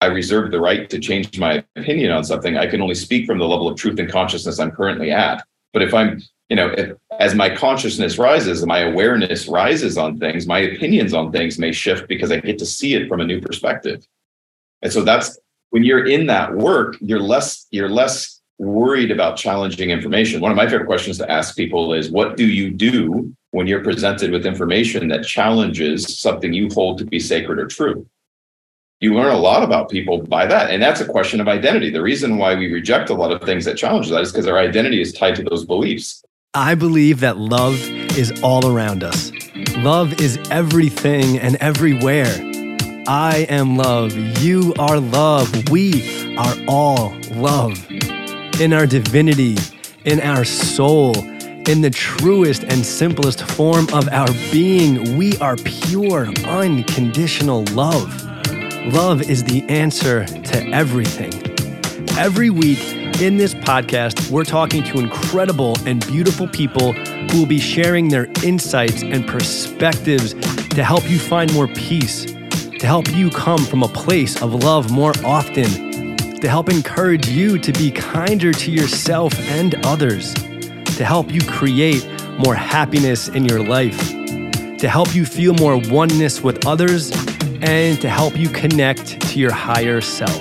I reserve the right to change my opinion on something. I can only speak from the level of truth and consciousness I'm currently at. But if I'm, you know, if, as my consciousness rises my awareness rises on things, my opinions on things may shift because I get to see it from a new perspective. And so that's when you're in that work, you're less you're less worried about challenging information. One of my favorite questions to ask people is what do you do when you're presented with information that challenges something you hold to be sacred or true? You learn a lot about people by that. And that's a question of identity. The reason why we reject a lot of things that challenge that is because our identity is tied to those beliefs. I believe that love is all around us. Love is everything and everywhere. I am love. You are love. We are all love in our divinity, in our soul, in the truest and simplest form of our being. We are pure, unconditional love. Love is the answer to everything. Every week in this podcast, we're talking to incredible and beautiful people who will be sharing their insights and perspectives to help you find more peace, to help you come from a place of love more often to help encourage you to be kinder to yourself and others, to help you create more happiness in your life, to help you feel more oneness with others, and to help you connect to your higher self.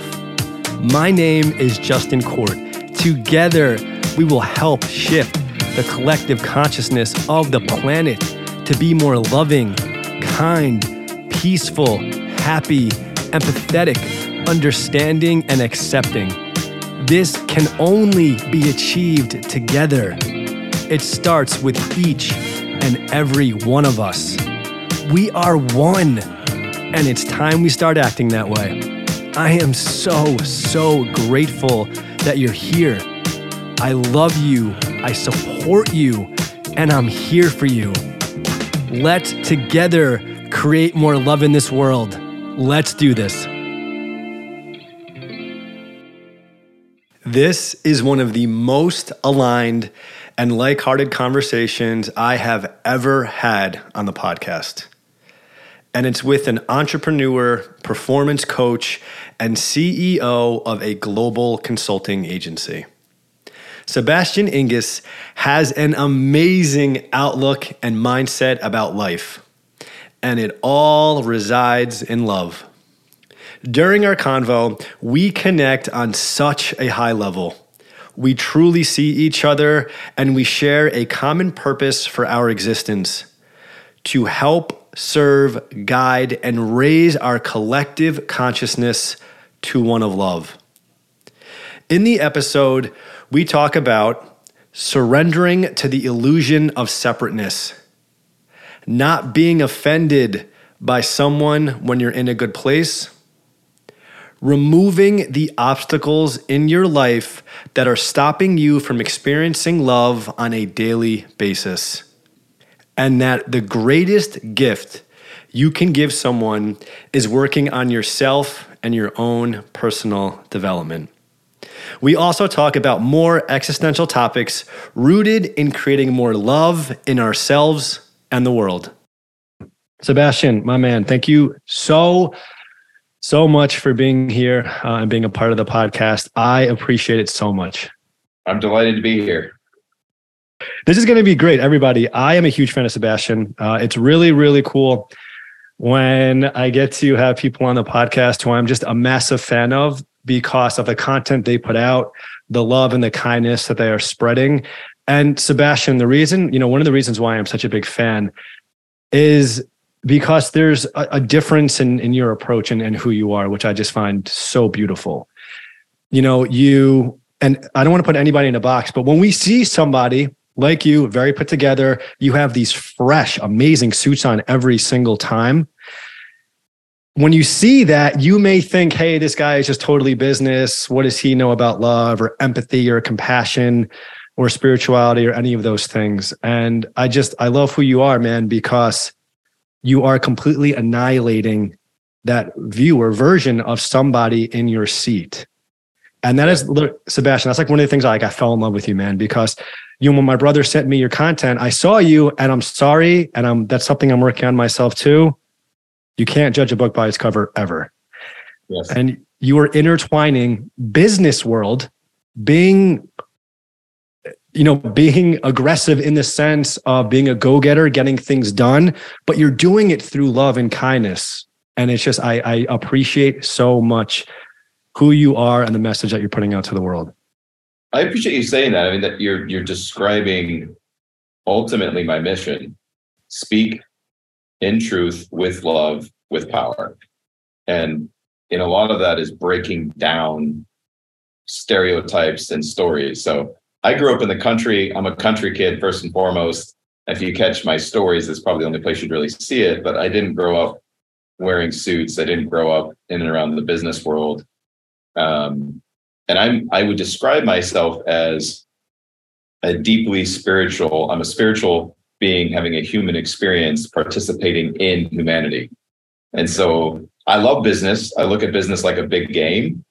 My name is Justin Court. Together, we will help shift the collective consciousness of the planet to be more loving, kind, peaceful, happy, empathetic, understanding, and accepting. This can only be achieved together. It starts with each and every one of us. We are one, and it's time we start acting that way. I am so, so grateful that you're here. I love you, I support you, and I'm here for you. Let's together create more love in this world. Let's do this. This is one of the most aligned and like hearted conversations I have ever had on the podcast. And it's with an entrepreneur, performance coach, and CEO of a global consulting agency. Sabastian Enges has an amazing outlook and mindset about life, and it all resides in love. During our convo, we connect on such a high level. We truly see each other and we share a common purpose for our existence to help, serve, guide, and raise our collective consciousness to one of love. In the episode, we talk about surrendering to the illusion of separateness, not being offended by someone when you're in a good place removing the obstacles in your life that are stopping you from experiencing love on a daily basis. And that the greatest gift you can give someone is working on yourself and your own personal development. We also talk about more existential topics rooted in creating more love in ourselves and the world. Sabastian, my man, thank you so so much for being here uh, and being a part of the podcast. I appreciate it so much. I'm delighted to be here. This is going to be great, everybody. I am a huge fan of Sabastian. Uh, it's really, really cool when I get to have people on the podcast who I'm just a massive fan of because of the content they put out, the love and the kindness that they are spreading. And Sabastian, the reason, you know, one of the reasons why I'm such a big fan is because there's a, a difference in, in your approach and, and who you are, which I just find so beautiful. You know, you, and I don't want to put anybody in a box, but when we see somebody like you, very put together, you have these fresh, amazing suits on every single time. When you see that, you may think, hey, this guy is just totally business. What does he know about love or empathy or compassion or spirituality or any of those things? And I just, I love who you are, man, because you are completely annihilating that view or version of somebody in your seat. And that is Sabastian. That's like one of the things I like. I fell in love with you, man, because you when my brother sent me your content, I saw you and I'm sorry. And I'm that's something I'm working on myself too. You can't judge a book by its cover ever. Yes. And you are intertwining business world being you know being aggressive in the sense of being a go-getter getting things done but you're doing it through love and kindness and it's just i, I appreciate so much who you are and the message that you're putting out to the world i appreciate you saying that. I mean that you're you're describing ultimately my mission. Speak in truth with love with power. And in a lot of that is breaking down stereotypes and stories. So i grew up in the country. I'm a country kid first and foremost. If you catch my stories it's probably the only place you'd really see it but i didn't grow up wearing suits. I didn't grow up in and around the business world. Um, and i'm i would describe myself as a deeply spiritual i'm a spiritual being having a human experience participating in humanity. And so i love business. I look at business like a big game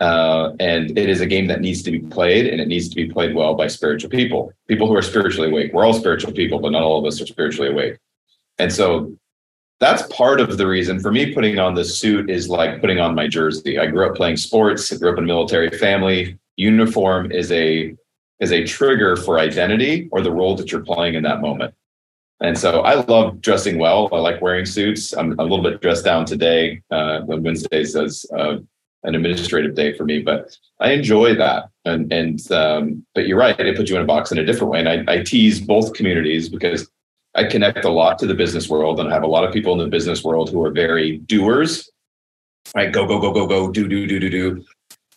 uh, and it is a game that needs to be played and it needs to be played well by spiritual people. People who are spiritually awake. We're all spiritual people but not all of us are spiritually awake. And so that's part of the reason for me putting on the suit is like putting on my jersey i grew up playing sports i grew up in a military family uniform is a is a trigger for identity or the role that you're playing in that moment and so I love dressing well. I like wearing suits. I'm a little bit dressed down today. Uh, when Wednesdays is uh, an administrative day for me, but I enjoy that. And and um, but you're right. It puts you in a box in a different way. And I, I tease both communities because I connect a lot to the business world, and I have a lot of people in the business world who are very doers. Right, go go go go go do do do do do,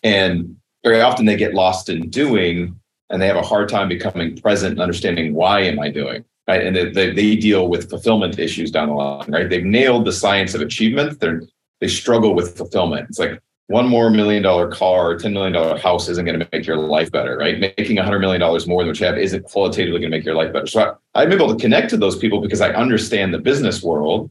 and very often they get lost in doing, and they have a hard time becoming present and understanding why am I doing right? And they, they, they, deal with fulfillment issues down the line, right? They've nailed the science of achievement. They're they struggle with fulfillment. It's like one more million dollar car or $10 million house isn't going to make your life better, right? Making $100 million more than what you have isn't qualitatively going to make your life better. So I, I'm able to connect to those people because I understand the business world,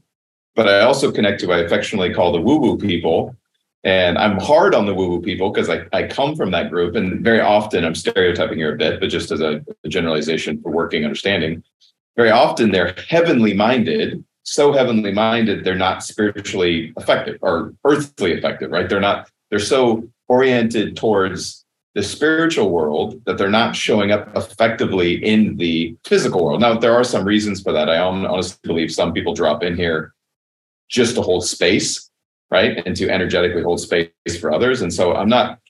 but I also connect to, I affectionately call the woo woo people. And I'm hard on the woo woo people because I, I come from that group. And very often I'm stereotyping here a bit, but just as a, a generalization for working understanding, very often they're heavenly minded, so heavenly minded they're not spiritually effective or earthly effective, right? They're not, they're so oriented towards the spiritual world that they're not showing up effectively in the physical world. Now, there are some reasons for that. I honestly believe some people drop in here just to hold space, right? And to energetically hold space for others. And so I'm not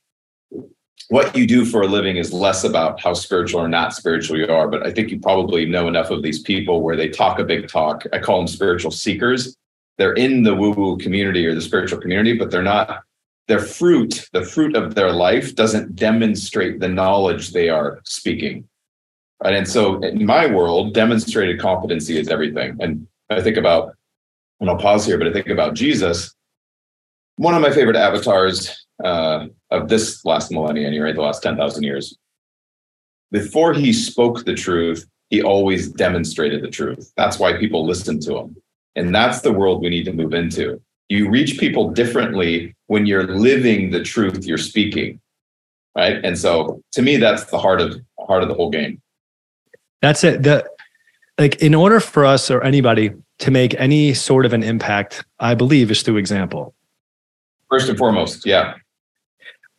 what you do for a living is less about how spiritual or not spiritual you are. But I think you probably know enough of these people where they talk a big talk. I call them spiritual seekers. They're in the woo woo community or the spiritual community, but they're not, their fruit, the fruit of their life doesn't demonstrate the knowledge they are speaking. Right. And so in my world, demonstrated competency is everything. And I think about, and I'll pause here, but I think about Jesus. One of my favorite avatars uh, of this last millennium, right, the last 10,000 years, before he spoke the truth, he always demonstrated the truth. That's why people listen to him. And that's the world we need to move into. You reach people differently when you're living the truth you're speaking. Right. And so to me, that's the heart of heart of the whole game. That's it. The like in order for us or anybody to make any sort of an impact, I believe is through example. First and foremost, yeah.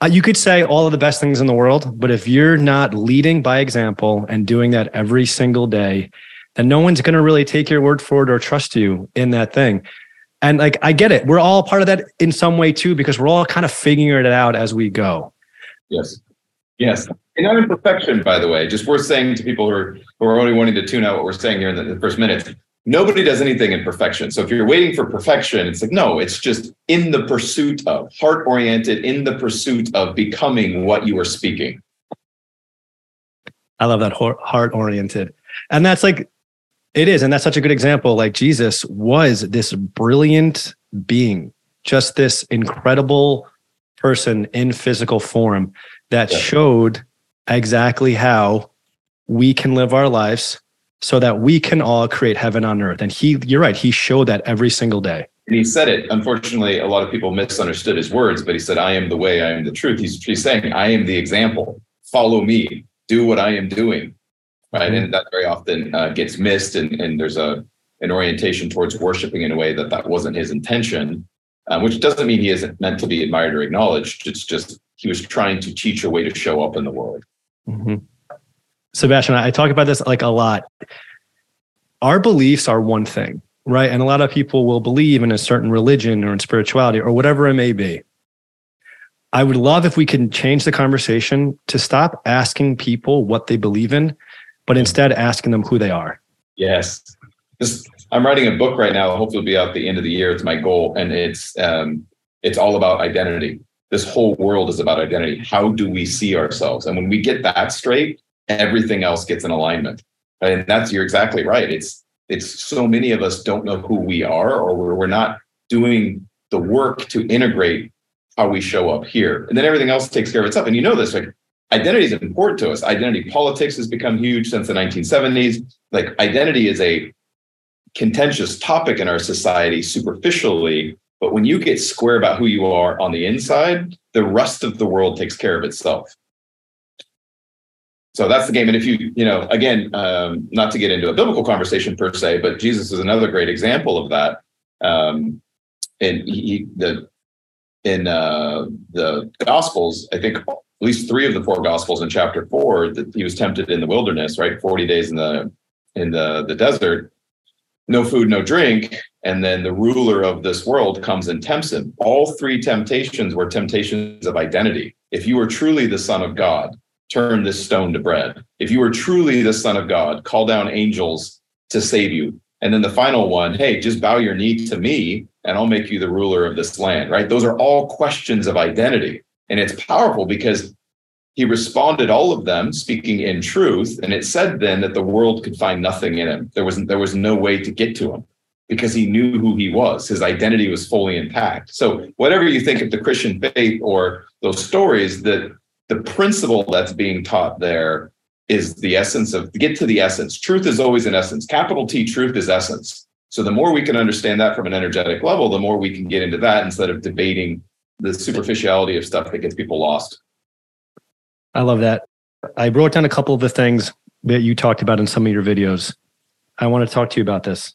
Uh, you could say all of the best things in the world, but if you're not leading by example and doing that every single day, then no one's going to really take your word for it or trust you in that thing. And like, I get it. We're all part of that in some way too, because we're all kind of figuring it out as we go. Yes. Yes. And not imperfection, by the way, just worth saying to people who are, who are only wanting to tune out what we're saying here in the, the first minutes nobody does anything in perfection. So if you're waiting for perfection, it's like, no, it's just in the pursuit of, heart oriented, in the pursuit of becoming what you are speaking. I love that heart oriented. And that's like, it is. And that's such a good example. Like Jesus was this brilliant being, just this incredible person in physical form that yeah. showed exactly how we can live our lives so that we can all create heaven on earth. And he, you're right, he showed that every single day. And he said it. Unfortunately, a lot of people misunderstood his words, but he said, I am the way, I am the truth. He's, he's saying, I am the example. Follow me, do what I am doing. Right. And that very often uh, gets missed. And, and there's a an orientation towards worshiping in a way that that wasn't his intention. um, which doesn't mean he isn't meant to be admired or acknowledged. It's just he was trying to teach a way to show up in the world. Mm-hmm. Sabastian, I talk about this like a lot. Our beliefs are one thing, right? And a lot of people will believe in a certain religion or in spirituality or whatever it may be. I would love if we can change the conversation to stop asking people what they believe in, but instead asking them who they are. Yes. This, I'm writing a book right now. Hopefully, it'll be out the end of the year. It's my goal, and it's um, it's all about identity. This whole world is about identity. How do we see ourselves? And when we get that straight, everything else gets in alignment. And that's you're exactly right. It's it's so many of us don't know who we are, or we're, we're not doing the work to integrate how we show up here, and then everything else takes care of itself. And you know this, like identity is important to us. Identity politics has become huge since the 1970s. Like identity is a contentious topic in our society superficially, but when you get square about who you are on the inside, the rest of the world takes care of itself. So that's the game. And if you, you know, again, um, not to get into a biblical conversation per se, but Jesus is another great example of that. Um, and he, the in uh, the Gospels, I think at least three of the four Gospels in chapter four, that he was tempted in the wilderness, right, forty days in the in the the desert, no food, no drink. And then the ruler of this world comes and tempts him. All three temptations were temptations of identity. If you were truly the Son of God, turn this stone to bread. If you were truly the Son of God, call down angels to save you. And then the final one, hey, just bow your knee to me and I'll make you the ruler of this land, right? Those are all questions of identity. And it's powerful because he responded all of them speaking in truth and it said then that the world could find nothing in him there was there was no way to get to him because he knew who he was his identity was fully intact so whatever you think of the christian faith or those stories that the principle that's being taught there is the essence of get to the essence truth is always an essence capital t truth is essence so the more we can understand that from an energetic level the more we can get into that instead of debating the superficiality of stuff that gets people lost I love that. I wrote down a couple of the things that you talked about in some of your videos. I want to talk to you about this.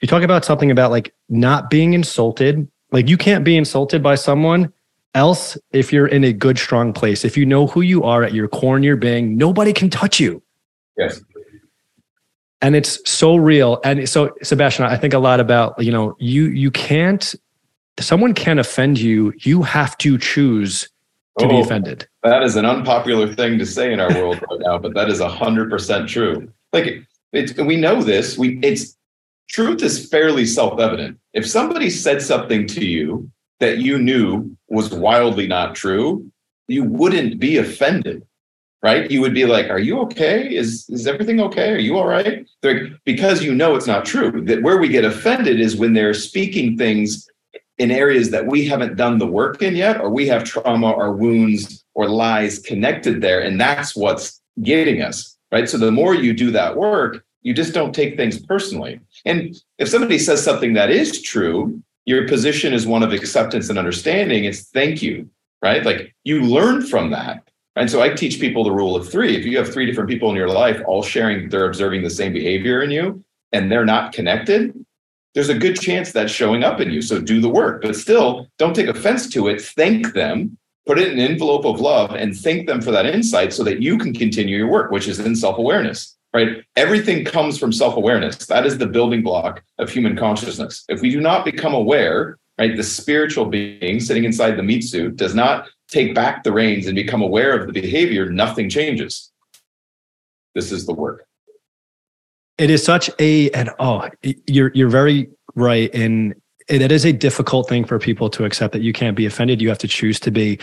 You talk about something about like not being insulted. Like you can't be insulted by someone else if you're in a good, strong place. If you know who you are at your core and your being, nobody can touch you. Yes. And it's so real. And so, Sabastian, I think a lot about, you know, you you can't someone can't offend you. You have to choose to oh, be offended. That is an unpopular thing to say in our world right now, but that is hundred percent true. Like it's we know this. We it's truth is fairly self-evident. If somebody said something to you that you knew was wildly not true, you wouldn't be offended. Right? You would be like, Are you okay? Is is everything okay? Are you all right? Like, because you know it's not true. That where we get offended is when they're speaking things in areas that we haven't done the work in yet, or we have trauma or wounds or lies connected there. And that's what's getting us, right? So the more you do that work, you just don't take things personally. And if somebody says something that is true, your position is one of acceptance and understanding. It's thank you, right? Like you learn from that. And so I teach people the rule of three. If you have three different people in your life all sharing, they're observing the same behavior in you, and they're not connected, there's a good chance that's showing up in you. So do the work, but still don't take offense to it. Thank them, put it in an envelope of love and thank them for that insight so that you can continue your work, which is in self awareness, right? Everything comes from self awareness. That is the building block of human consciousness. If we do not become aware, right, the spiritual being sitting inside the meat suit does not take back the reins and become aware of the behavior, nothing changes. This is the work. It is such a and oh, you're you're very right in it is a difficult thing for people to accept that you can't be offended. You have to choose to be.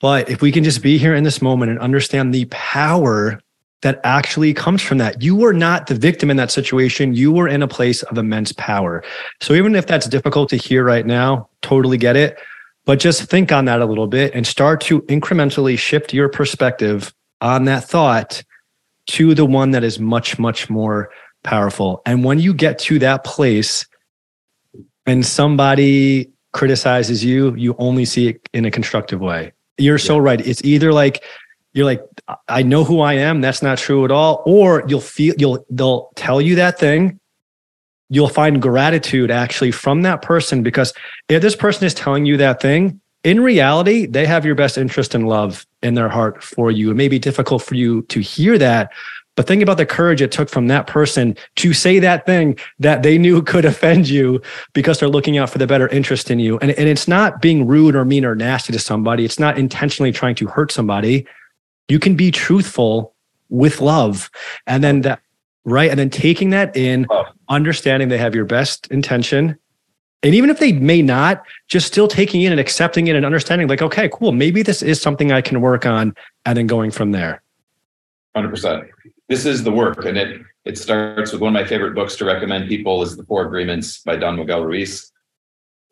But if we can just be here in this moment and understand the power that actually comes from that. You were not the victim in that situation. You were in a place of immense power. So even if that's difficult to hear right now, totally get it. But just think on that a little bit and start to incrementally shift your perspective on that thought to the one that is much, much more powerful. And when you get to that place and somebody criticizes you, you only see it in a constructive way. You're so right. It's either like, you're like, I know who I am. That's not true at all. Or you'll feel, you'll, they'll tell you that thing you'll find gratitude actually from that person because if this person is telling you that thing, in reality, they have your best interest and love in their heart for you. It may be difficult for you to hear that, but think about the courage it took from that person to say that thing that they knew could offend you because they're looking out for the better interest in you. And, and it's not being rude or mean or nasty to somebody, it's not intentionally trying to hurt somebody. You can be truthful with love. And then that, right? And then taking that in, understanding they have your best intention. And even if they may not, just still taking in and accepting it and understanding, like, okay, cool, maybe this is something I can work on, and then going from there. 100%. This is the work. And it, it starts with one of my favorite books to recommend people is The Four Agreements by Don Miguel Ruiz.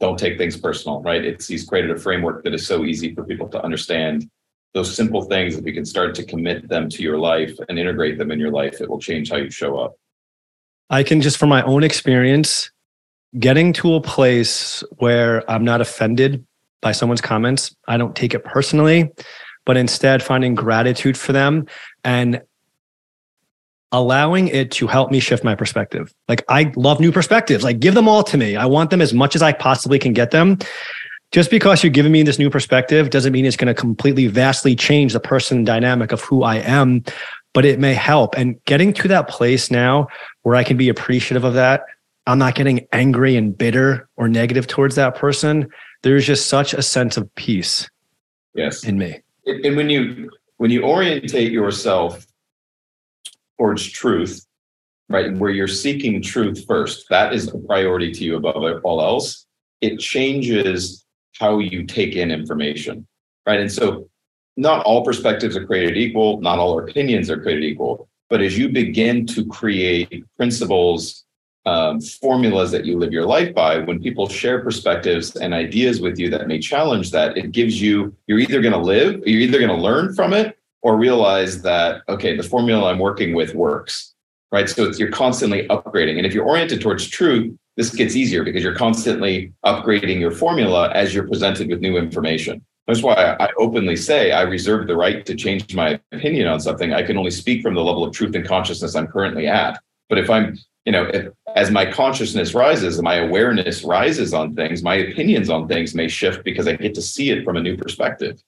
Don't take things personal, right? It's he's created a framework that is so easy for people to understand those simple things if you can start to commit them to your life and integrate them in your life it will change how you show up. I can just from my own experience getting to a place where i'm not offended by someone's comments i don't take it personally but instead finding gratitude for them and allowing it to help me shift my perspective. Like i love new perspectives. Like give them all to me. I want them as much as i possibly can get them just because you're giving me this new perspective doesn't mean it's going to completely vastly change the person dynamic of who I am, but it may help. And getting to that place now where I can be appreciative of that, I'm not getting angry and bitter or negative towards that person. There's just such a sense of peace. Yes. In me. And when you when you orientate yourself towards truth, right, where you're seeking truth first, that is a priority to you above all else. It changes how you take in information, right? And so not all perspectives are created equal, not all opinions are created equal. But as you begin to create principles, um, formulas that you live your life by, when people share perspectives and ideas with you that may challenge that, it gives you, you're either going to live, you're either going to learn from it or realize that, okay, the formula I'm working with works, right? So you're constantly upgrading. And if you're oriented towards truth, this gets easier because you're constantly upgrading your formula as you're presented with new information. That's why I openly say I reserve the right to change my opinion on something. I can only speak from the level of truth and consciousness I'm currently at. But if I'm, you know, if, as my consciousness rises and my awareness rises on things, my opinions on things may shift because I get to see it from a new perspective.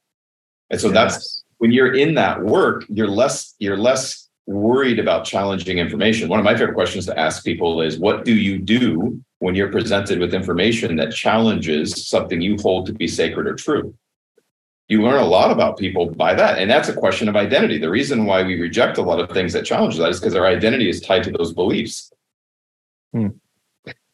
And so yes. that's when you're in that work, you're less, you're less worried about challenging information. One of my favorite questions to ask people is what do you do when you're presented with information that challenges something you hold to be sacred or true? You learn a lot about people by that. And that's a question of identity. The reason why we reject a lot of things that challenge that is because our identity is tied to those beliefs. Hmm.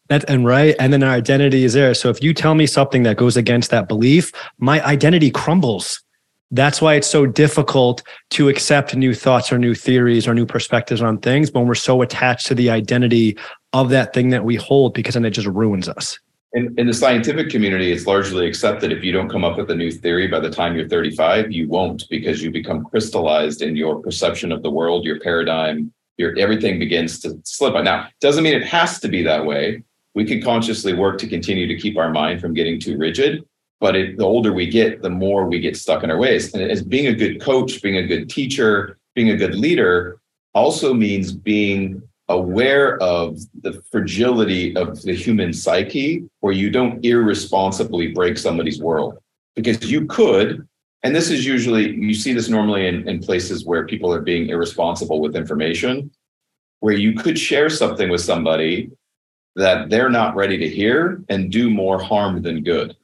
That, and right. And then our identity is there. So if you tell me something that goes against that belief, my identity crumbles that's why it's so difficult to accept new thoughts or new theories or new perspectives on things when we're so attached to the identity of that thing that we hold because then it just ruins us. In, in the scientific community, it's largely accepted if you don't come up with a new theory by the time you're 35, you won't because you become crystallized in your perception of the world, your paradigm, your everything begins to slip. Now, doesn't mean it has to be that way. We can consciously work to continue to keep our mind from getting too rigid, but it, the older we get, the more we get stuck in our ways. And as being a good coach, being a good teacher, being a good leader also means being aware of the fragility of the human psyche where you don't irresponsibly break somebody's world because you could and this is usually you see this normally in, in places where people are being irresponsible with information where you could share something with somebody that they're not ready to hear and do more harm than good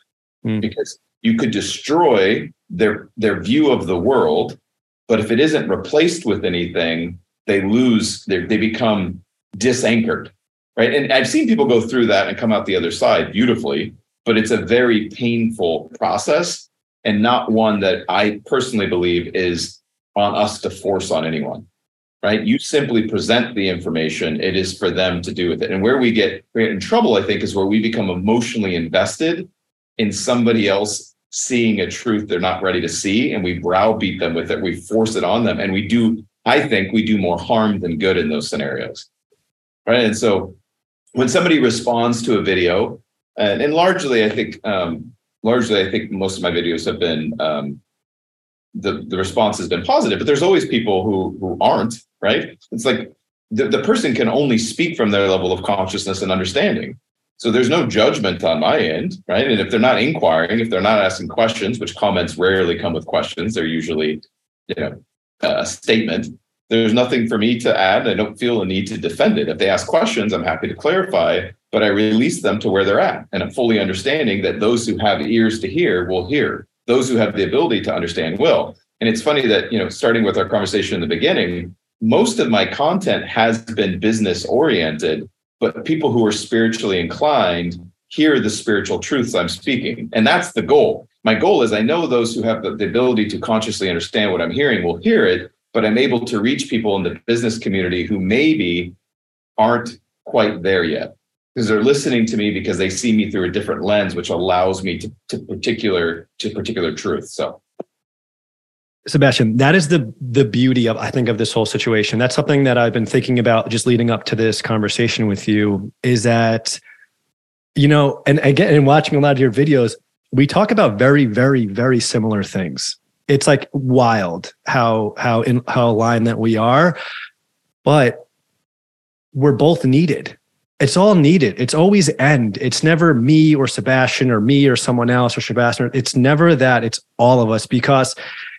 mm. because you could destroy their their view of the world but if it isn't replaced with anything they lose they become disanchored right? And i've seen people go through that and come out the other side beautifully but it's a very painful process and not one that i personally believe is on us to force on anyone right? You simply present the information it is for them to do with it. And where we get in trouble i think is where we become emotionally invested in somebody else seeing a truth they're not ready to see and we browbeat them with it. We force it on them and we do i think we do more harm than good in those scenarios. Right? And so when somebody responds to a video and, and largely i think um, largely i think most of my videos have been um, the, the response has been positive but there's always people who who aren't right? It's like the, the person can only speak from their level of consciousness and understanding. So there's no judgment on my end, right? And if they're not inquiring, if they're not asking questions, which comments rarely come with questions, they're usually, you know, a statement. There's nothing for me to add. I don't feel a need to defend it. If they ask questions, I'm happy to clarify, but I release them to where they're at. And I'm fully understanding that those who have ears to hear will hear. Those who have the ability to understand will. And it's funny that, you know, starting with our conversation in the beginning, most of my content has been business oriented but people who are spiritually inclined hear the spiritual truths I'm speaking. And that's the goal. My goal is I know those who have the, the, ability to consciously understand what I'm hearing will hear it, but I'm able to reach people in the business community who maybe aren't quite there yet because they're listening to me because they see me through a different lens, which allows me to, to particular to particular truth. So Sabastian, that is the the beauty of I think of this whole situation. That's something that I've been thinking about just leading up to this conversation with you is that you know, and again in watching a lot of your videos, we talk about very very very similar things. It's like wild how how in how aligned that we are, but we're both needed. It's all needed. It's always end. It's never me or Sabastian or me or someone else or Sabastian. It's never that. It's all of us because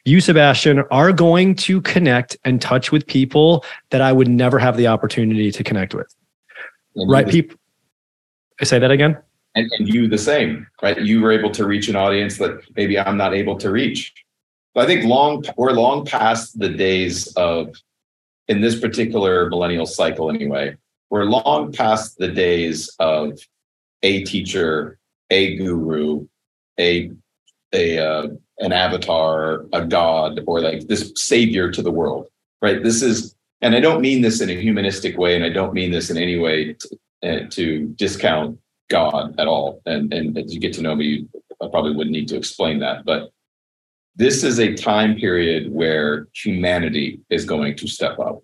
you, Sabastian, are going to connect and touch with people that I would never have the opportunity to connect with. And right? People. I say that again. And, and you the same, right? You were able to reach an audience that maybe I'm not able to reach. But I think long we're long past the days of, in this particular millennial cycle anyway, we're long past the days of a teacher, a guru, a a uh, an avatar, a god, or like this savior to the world, right? This is, and I don't mean this in a humanistic way, and I don't mean this in any way to, uh, to discount God at all. And, and as you get to know me, I probably wouldn't need to explain that. But this is a time period where humanity is going to step up.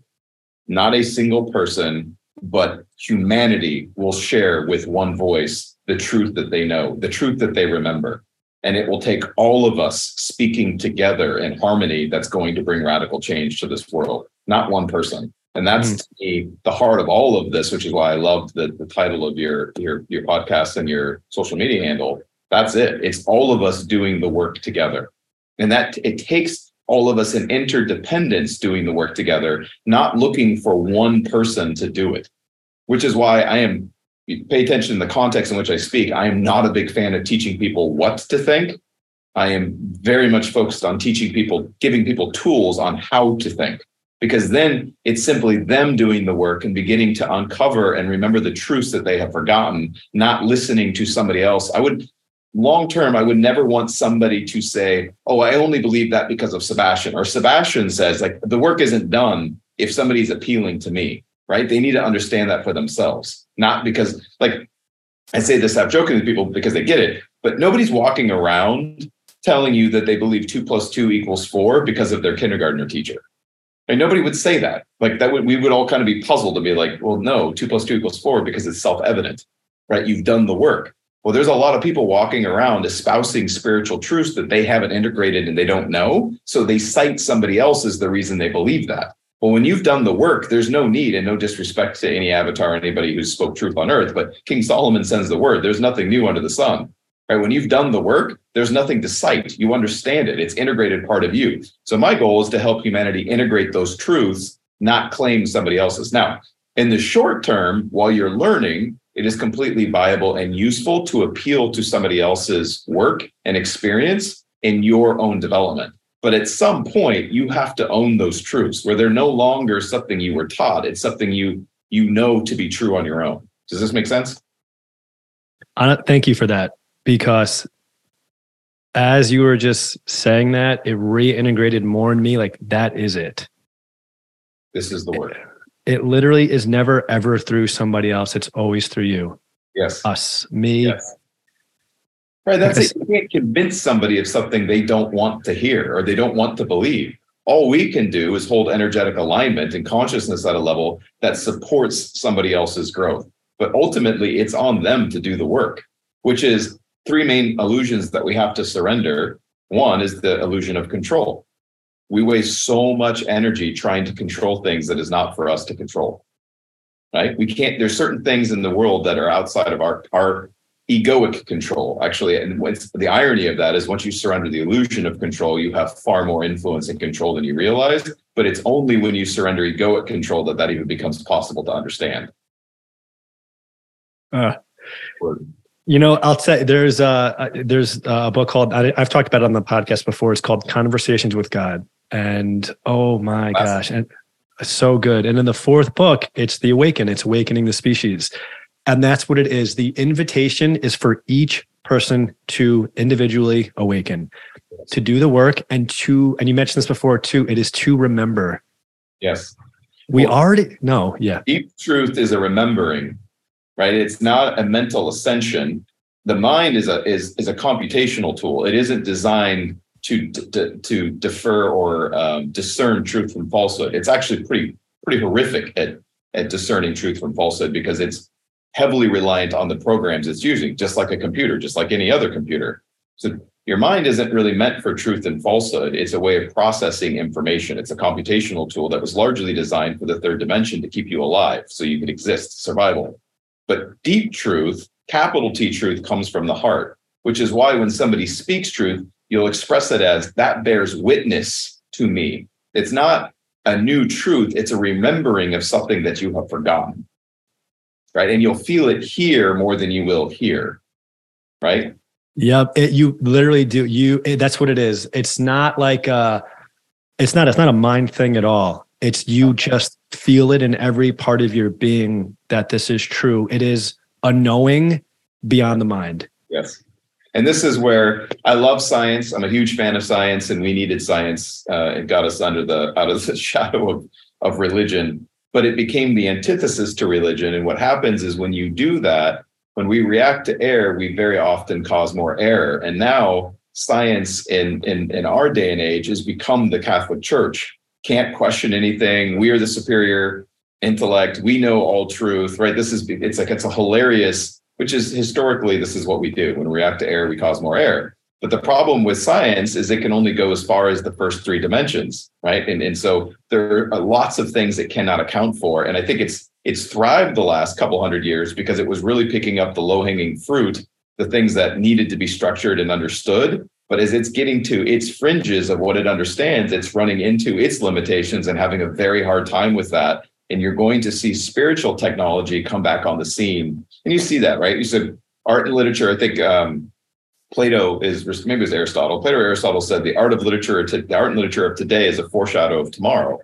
Not a single person, but humanity will share with one voice the truth that they know, the truth that they remember and it will take all of us speaking together in harmony that's going to bring radical change to this world, not one person. And that's mm. me, the heart of all of this, which is why I love the, the title of your, your, your podcast and your social media handle. That's it. It's all of us doing the work together. And that it takes all of us in interdependence doing the work together, not looking for one person to do it, which is why I am pay attention to the context in which I speak. I am not a big fan of teaching people what to think. I am very much focused on teaching people, giving people tools on how to think, because then it's simply them doing the work and beginning to uncover and remember the truths that they have forgotten, not listening to somebody else. I would, long term, I would never want somebody to say, Oh, I only believe that because of Sabastian, or Sabastian says, like, the work isn't done if somebody's appealing to me right? They need to understand that for themselves, not because, like, I say this half joking to people because they get it, but nobody's walking around telling you that they believe two plus two equals four because of their kindergartner teacher. And nobody would say that. Like that would we would all kind of be puzzled to be like, well, no, two plus two equals four because it's self-evident, right? You've done the work. Well, there's a lot of people walking around espousing spiritual truths that they haven't integrated and they don't know. So they cite somebody else as the reason they believe that. Well, when you've done the work, there's no need and no disrespect to any avatar, anybody who spoke truth on earth, but King Solomon sends the word. There's nothing new under the sun. Right? When you've done the work, there's nothing to cite. You understand it. It's integrated part of you. So my goal is to help humanity integrate those truths, not claim somebody else's. Now, in the short term, while you're learning, it is completely viable and useful to appeal to somebody else's work and experience in your own development. But at some point, you have to own those truths where they're no longer something you were taught. It's something you you know to be true on your own. Does this make sense? Uh, thank you for that because as you were just saying that, it reintegrated more in me. Like that is it. This is the word. It, it literally is never ever through somebody else. It's always through you. Yes. Us, me, yes. Right. That's it. You can't convince somebody of something they don't want to hear or they don't want to believe. All we can do is hold energetic alignment and consciousness at a level that supports somebody else's growth. But ultimately, it's on them to do the work, which is three main illusions that we have to surrender. One is the illusion of control. We waste so much energy trying to control things that is not for us to control. right? We can't, there's certain things in the world that are outside of our, our egoic control, actually. And what's the irony of that is once you surrender the illusion of control, you have far more influence and control than you realize. But it's only when you surrender egoic control that that even becomes possible to understand. Uh, you know, I'll say there's a there's a book called I, have talked about it on the podcast before. It's called Conversations with God, and oh my gosh, and so good. And in the fourth book, it's the Awaken. It's awakening the species, and that's what it is. The invitation is for each person to individually awaken, to do the work, and to and you mentioned this before too. It is to remember. Yes, we well, already know. Yeah, deep truth is a remembering right? It's not a mental ascension. The mind is a is is a computational tool. It isn't designed to to, to defer or um, discern truth from falsehood. It's actually pretty pretty horrific at at discerning truth from falsehood because it's heavily reliant on the programs it's using, just like a computer, just like any other computer. So your mind isn't really meant for truth and falsehood. It's a way of processing information. It's a computational tool that was largely designed for the third dimension to keep you alive so you could exist, survival. But deep truth, capital T truth, comes from the heart, which is why when somebody speaks truth, you'll express it as that bears witness to me. It's not a new truth, it's a remembering of something that you have forgotten. Right. And you'll feel it here more than you will here. Right. Yep. It, you literally do. You, it, that's what it is. It's not like, uh, it's not, it's not a mind thing at all. It's you just feel it in every part of your being that this is true. It is a knowing beyond the mind. Yes. And this is where I love science. I'm a huge fan of science, and we needed science. Uh, it got us under the out of the shadow of of religion, but it became the antithesis to religion. And what happens is when you do that, when we react to error, we very often cause more error. And now science in in in our day and age has become the Catholic Church can't question anything. We are the superior intellect. We know all truth, right? This is, it's like, it's a hilarious, which is historically, this is what we do. When we react to error, we cause more error. But the problem with science is it can only go as far as the first three dimensions, right? And, and so there are lots of things it cannot account for. And I think it's it's thrived the last couple hundred years because it was really picking up the low-hanging fruit, the things that needed to be structured and understood, but as it's getting to its fringes of what it understands, it's running into its limitations and having a very hard time with that. And you're going to see spiritual technology come back on the scene. And you see that, right? You said art and literature. I think um, Plato is maybe it was Aristotle. Plato or Aristotle said the art of literature, the art and literature of today is a foreshadow of tomorrow.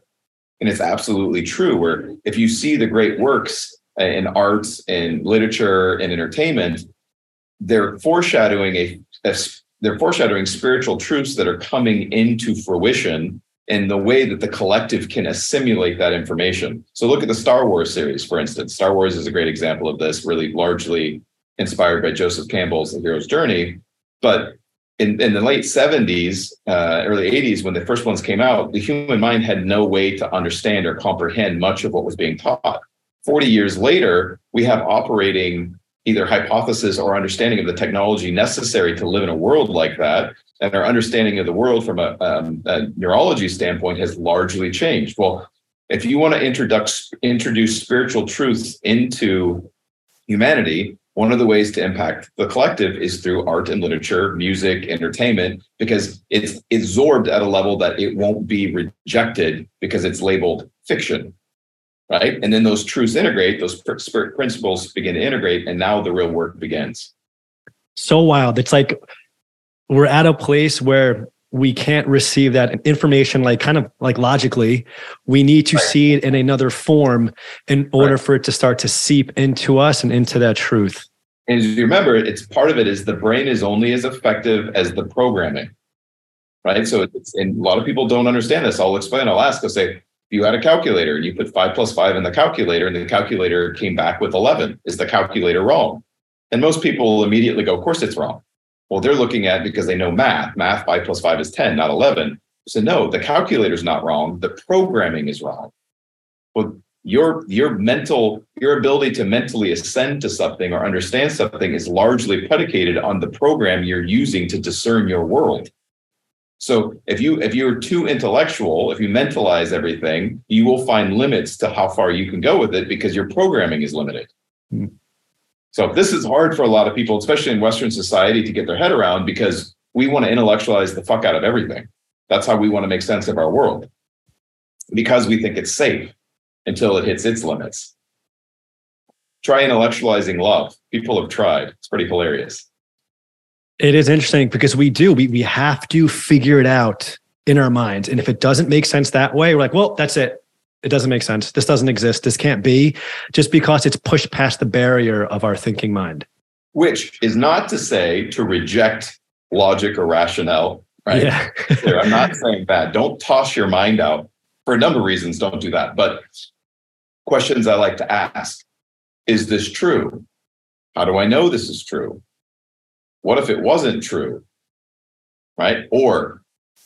And it's absolutely true. Where if you see the great works uh, in arts and literature and entertainment, they're foreshadowing a, a they're foreshadowing spiritual truths that are coming into fruition in the way that the collective can assimilate that information. So look at the Star Wars series, for instance. Star Wars is a great example of this, really largely inspired by Joseph Campbell's The Hero's Journey. But in, in the late 70s, uh, early 80s, when the first ones came out, the human mind had no way to understand or comprehend much of what was being taught. 40 years later, we have operating either hypothesis or understanding of the technology necessary to live in a world like that and our understanding of the world from a, um, a neurology standpoint has largely changed well if you want to introduce introduce spiritual truths into humanity one of the ways to impact the collective is through art and literature music entertainment because it's absorbed at a level that it won't be rejected because it's labeled fiction right? And then those truths integrate, those principles begin to integrate, and now the real work begins. So wild. It's like we're at a place where we can't receive that information like kind of like logically we need to right. see it in another form in order right. for it to start to seep into us and into that truth and as you remember it's part of it is the brain is only as effective as the programming right so it's and a lot of people don't understand this i'll explain i'll ask i'll say you had a calculator and you put five plus five in the calculator and the calculator came back with 11. Is the calculator wrong? And most people immediately go, of course it's wrong. Well, they're looking at because they know math. Math, five plus five is 10, not 11. So no, the calculator's not wrong. The programming is wrong. Well, your your mental your ability to mentally ascend to something or understand something is largely predicated on the program you're using to discern your world So if you if you're too intellectual, if you mentalize everything, you will find limits to how far you can go with it because your programming is limited. Mm. So this is hard for a lot of people, especially in Western society, to get their head around because we want to intellectualize the fuck out of everything. That's how we want to make sense of our world because we think it's safe until it hits its limits. Try intellectualizing love. People have tried. It's pretty hilarious. It is interesting because we do. We we have to figure it out in our minds. And if it doesn't make sense that way, we're like, well, that's it. It doesn't make sense. This doesn't exist. This can't be just because it's pushed past the barrier of our thinking mind. Which is not to say to reject logic or rationale, right? Yeah. I'm not saying that. Don't toss your mind out for a number of reasons. Don't do that. But questions I like to ask Is this true? How do I know this is true? what if it wasn't true? Right? Or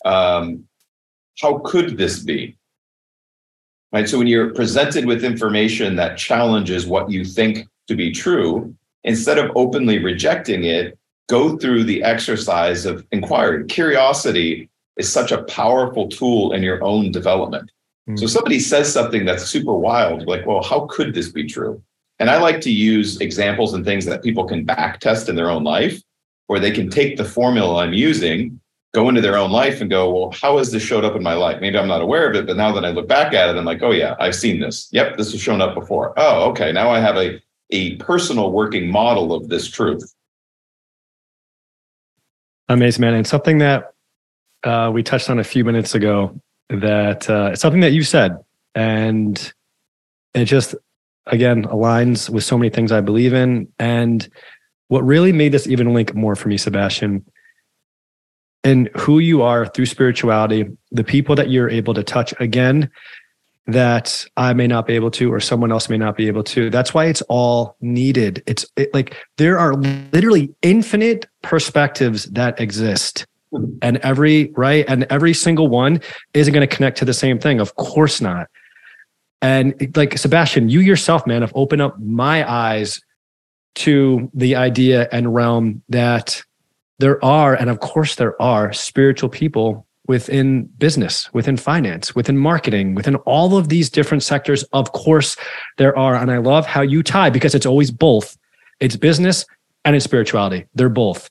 um, how could this be? Right. So when you're presented with information that challenges what you think to be true, instead of openly rejecting it, go through the exercise of inquiry. Curiosity is such a powerful tool in your own development. Mm-hmm. So somebody says something that's super wild, like, well, how could this be true? And I like to use examples and things that people can back test in their own life where they can take the formula I'm using, go into their own life and go, well, how has this showed up in my life? Maybe I'm not aware of it, but now that I look back at it, I'm like, oh yeah, I've seen this. Yep, this has shown up before. Oh, okay. Now I have a, a personal working model of this truth. Amazing, man. And something that uh, we touched on a few minutes ago that uh, it's something that you said, and it just again aligns with so many things I believe in. And what really made this even link more for me, Sabastian, and who you are through spirituality, the people that you're able to touch again, that I may not be able to, or someone else may not be able to. That's why it's all needed. It's it, like there are literally infinite perspectives that exist. And every, right? And every single one isn't going to connect to the same thing. Of course not. And like Sabastian, you yourself, man, have opened up my eyes to the idea and realm that there are, and of course there are, spiritual people within business, within finance, within marketing, within all of these different sectors. Of course, there are. And I love how you tie because it's always both it's business and it's spirituality. They're both.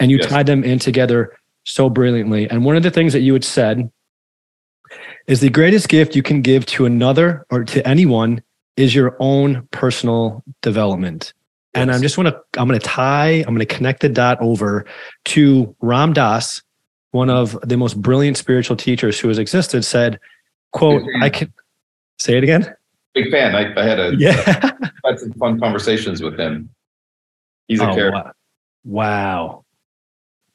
And you yes. tie them in together so brilliantly. And one of the things that you had said is the greatest gift you can give to another or to anyone is your own personal development. And I'm just want to I'm going to tie I'm going to connect the dot over to Ram Dass, one of the most brilliant spiritual teachers who has existed. Said, "quote I can say it again." Big fan. I, I had a yeah had some fun conversations with him. He's a oh, character. Wow. wow.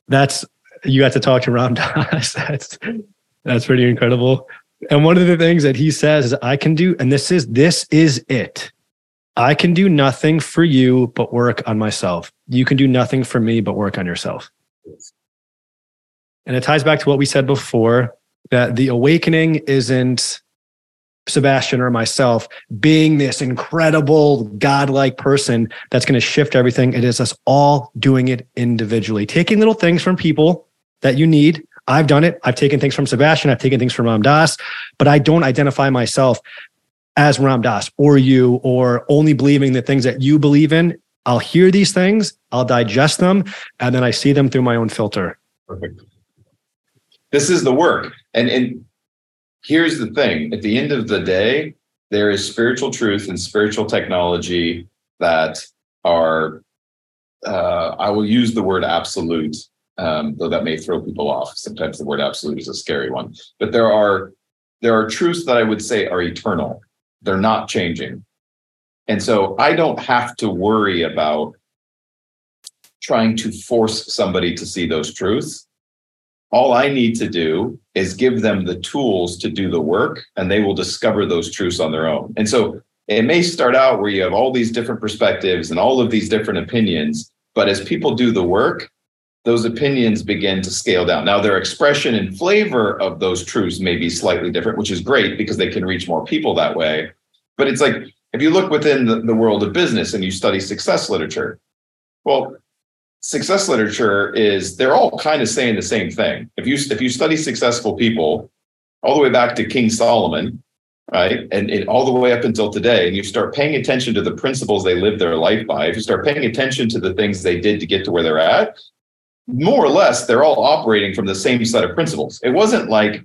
that's you got to talk to Ram Dass. that's that's pretty incredible. And one of the things that he says is, "I can do," and this is this is it I can do nothing for you but work on myself. You can do nothing for me but work on yourself. And it ties back to what we said before that the awakening isn't Sabastian or myself being this incredible godlike person that's going to shift everything. It is us all doing it individually, taking little things from people that you need. I've done it. I've taken things from Sabastian. I've taken things from Ram Dass, but I don't identify myself as Ram Dass or you or only believing the things that you believe in. I'll hear these things, I'll digest them, and then I see them through my own filter. Perfect. This is the work. And, and here's the thing at the end of the day, there is spiritual truth and spiritual technology that are, uh, I will use the word absolute, um, though that may throw people off. Sometimes the word absolute is a scary one, but there are there are truths that I would say are eternal they're not changing. And so I don't have to worry about trying to force somebody to see those truths. All I need to do is give them the tools to do the work, and they will discover those truths on their own. And so it may start out where you have all these different perspectives and all of these different opinions, but as people do the work, those opinions begin to scale down. Now, their expression and flavor of those truths may be slightly different, which is great because they can reach more people that way. But it's like if you look within the, the world of business and you study success literature, well, success literature is they're all kind of saying the same thing. If you if you study successful people, all the way back to King Solomon, right, and, and all the way up until today, and you start paying attention to the principles they lived their life by, if you start paying attention to the things they did to get to where they're at, more or less they're all operating from the same set of principles. It wasn't like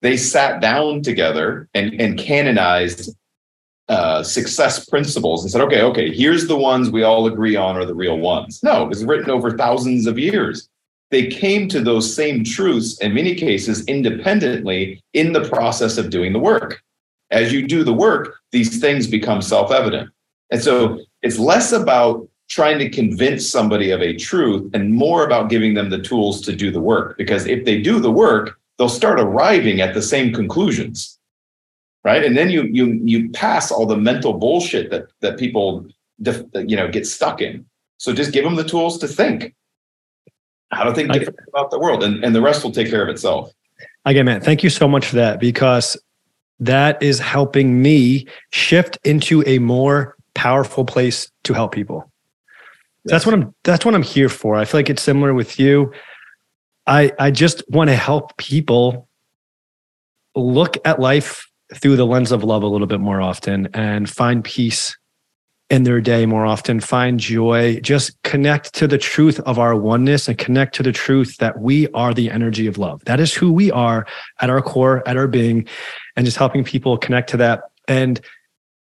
they sat down together and, and canonized uh, success principles and said, okay, okay, here's the ones we all agree on are the real ones. No, it was written over thousands of years. They came to those same truths in many cases independently in the process of doing the work. As you do the work, these things become self evident. And so it's less about trying to convince somebody of a truth and more about giving them the tools to do the work. Because if they do the work, they'll start arriving at the same conclusions. Right? And then you you you pass all the mental bullshit that that people def, you know get stuck in. So just give them the tools to think. How to think different about the world and, and the rest will take care of itself. Again man thank you so much for that because that is helping me shift into a more powerful place to help people that's what i'm that's what i'm here for i feel like it's similar with you i i just want to help people look at life through the lens of love a little bit more often and find peace in their day more often, find joy, just connect to the truth of our oneness and connect to the truth that we are the energy of love. That is who we are at our core, at our being, and just helping people connect to that. And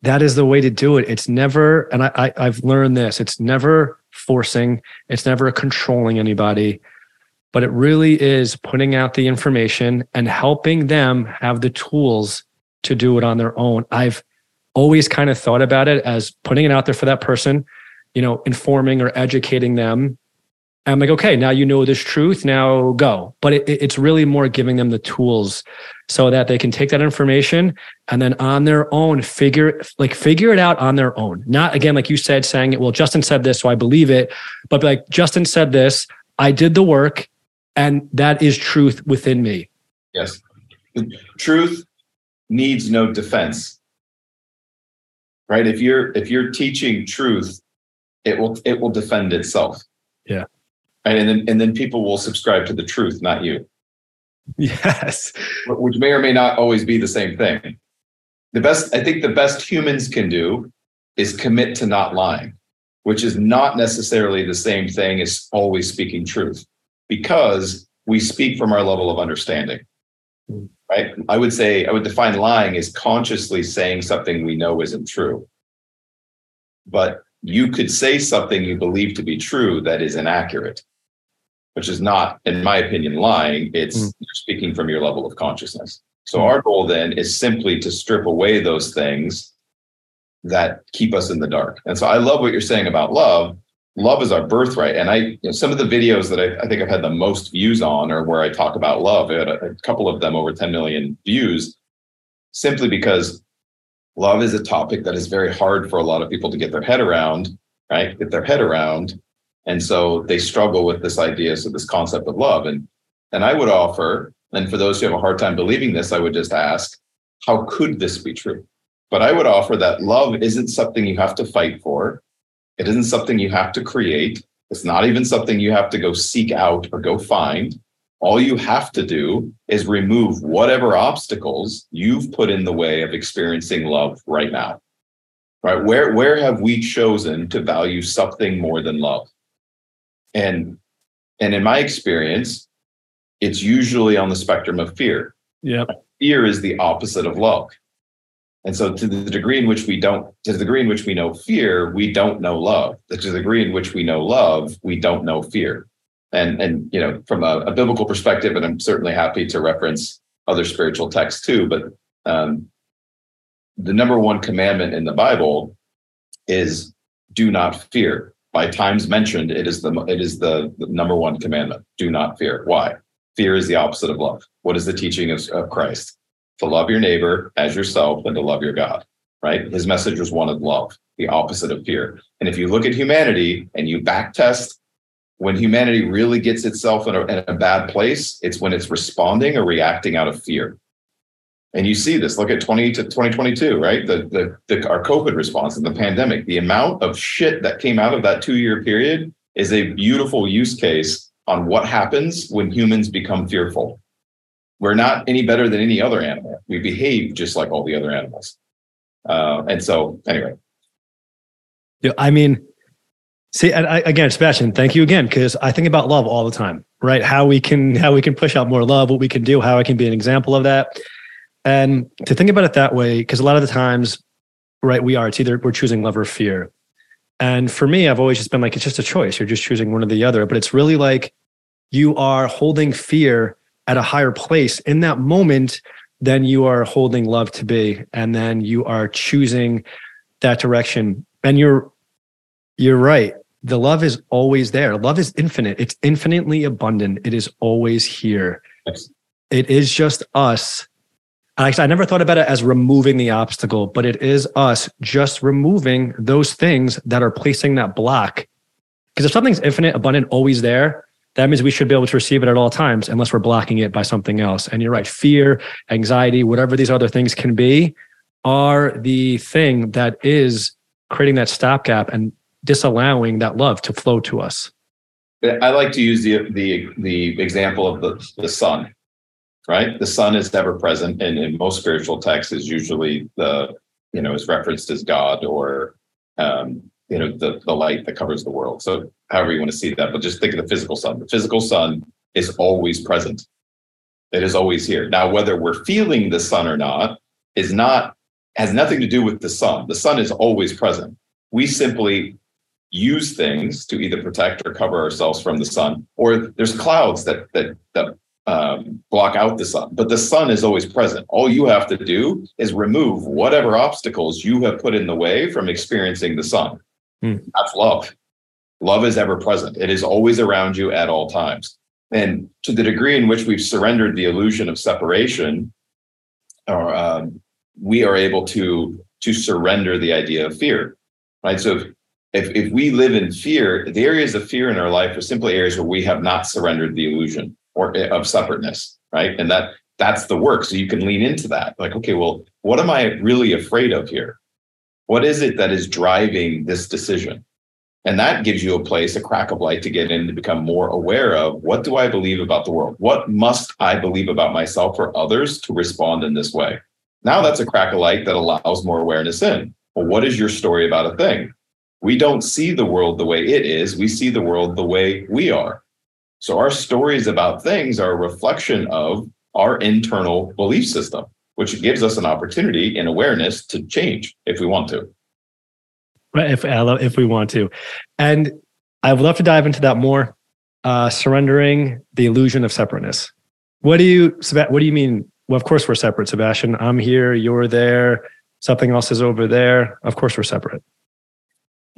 that is the way to do it. It's never, and I, I have learned this, it's never forcing, it's never controlling anybody, but it really is putting out the information and helping them have the tools to do it on their own. I've always kind of thought about it as putting it out there for that person, you know, informing or educating them. And I'm like, okay, now you know this truth, now go. But it, it's really more giving them the tools so that they can take that information and then on their own figure like figure it out on their own. Not again, like you said, saying it, well, Justin said this, so I believe it. But like Justin said this, I did the work, and that is truth within me. Yes. Truth needs no defense right if you're if you're teaching truth it will it will defend itself yeah right? and then and then people will subscribe to the truth not you yes which may or may not always be the same thing the best i think the best humans can do is commit to not lying which is not necessarily the same thing as always speaking truth because we speak from our level of understanding mm right? I would say, I would define lying as consciously saying something we know isn't true. But you could say something you believe to be true that is inaccurate, which is not, in my opinion, lying. It's mm. you're speaking from your level of consciousness. So mm. our goal then is simply to strip away those things that keep us in the dark. And so I love what you're saying about love love is our birthright. And I, you know, some of the videos that I, I, think I've had the most views on are where I talk about love. I had a, a couple of them over 10 million views, simply because love is a topic that is very hard for a lot of people to get their head around, right? Get their head around. And so they struggle with this idea, so this concept of love. And and I would offer, and for those who have a hard time believing this, I would just ask, how could this be true? But I would offer that love isn't something you have to fight for. It isn't something you have to create. It's not even something you have to go seek out or go find. All you have to do is remove whatever obstacles you've put in the way of experiencing love right now. Right? Where where have we chosen to value something more than love? And and in my experience, it's usually on the spectrum of fear. Yeah. Fear is the opposite of love. And so, to the degree in which we don't, to the degree in which we know fear, we don't know love. To the degree in which we know love, we don't know fear. And and you know, from a, a biblical perspective, and I'm certainly happy to reference other spiritual texts too. But um, the number one commandment in the Bible is do not fear. By times mentioned, it is the it is the, the number one commandment. Do not fear. Why? Fear is the opposite of love. What is the teaching of, of Christ? to love your neighbor as yourself and to love your God, right? His message was one of love, the opposite of fear. And if you look at humanity and you backtest when humanity really gets itself in a, in a bad place, it's when it's responding or reacting out of fear. And you see this. Look at 20 to 2022, right? The, the, the our COVID response and the pandemic. The amount of shit that came out of that two year period is a beautiful use case on what happens when humans become fearful. We're not any better than any other animal. We behave just like all the other animals. Uh, and so, anyway. Yeah, I mean, see, and I, again, Sabastian, thank you again because I think about love all the time, right? How we can how we can push out more love, what we can do, how I can be an example of that, and to think about it that way, because a lot of the times, right, we are it's either we're choosing love or fear, and for me, I've always just been like, it's just a choice. You're just choosing one or the other. But it's really like you are holding fear at a higher place in that moment than you are holding love to be. And then you are choosing that direction. And you're you're right. The love is always there. Love is infinite. It's infinitely abundant. It is always here. Yes. It is just us I never thought about it as removing the obstacle, but it is us just removing those things that are placing that block. Because if something's infinite, abundant, always there, that means we should be able to receive it at all times, unless we're blocking it by something else. And you're right, fear, anxiety, whatever these other things can be, are the thing that is creating that stopgap and disallowing that love to flow to us. I like to use the the the example of the the sun right? The sun is ever present, and in most spiritual texts is usually the you know is referenced as God or um, you know the the light that covers the world. So however you want to see that, but just think of the physical sun. The physical sun is always present. It is always here. Now, whether we're feeling the sun or not is not has nothing to do with the sun. The sun is always present. We simply use things to either protect or cover ourselves from the sun, or there's clouds that that that um, block out the sun, but the sun is always present. All you have to do is remove whatever obstacles you have put in the way from experiencing the sun. Hmm. That's love. Love is ever present, it is always around you at all times. And to the degree in which we've surrendered the illusion of separation, or um, we are able to to surrender the idea of fear, right? So if, if if we live in fear, the areas of fear in our life are simply areas where we have not surrendered the illusion or eh, of separateness, right? And that that's the work. So you can lean into that. Like, okay, well, what am I really afraid of here? What is it that is driving this decision? And that gives you a place, a crack of light to get in to become more aware of what do I believe about the world? What must I believe about myself or others to respond in this way? Now that's a crack of light that allows more awareness in. Well, what is your story about a thing? We don't see the world the way it is. We see the world the way we are. So our stories about things are a reflection of our internal belief system, which gives us an opportunity and awareness to change if we want to. Right, if if we want to, and I would love to dive into that more. Uh, surrendering the illusion of separateness. What do you what do you mean? Well, of course we're separate, Sabastian. I'm here, you're there. Something else is over there. Of course we're separate.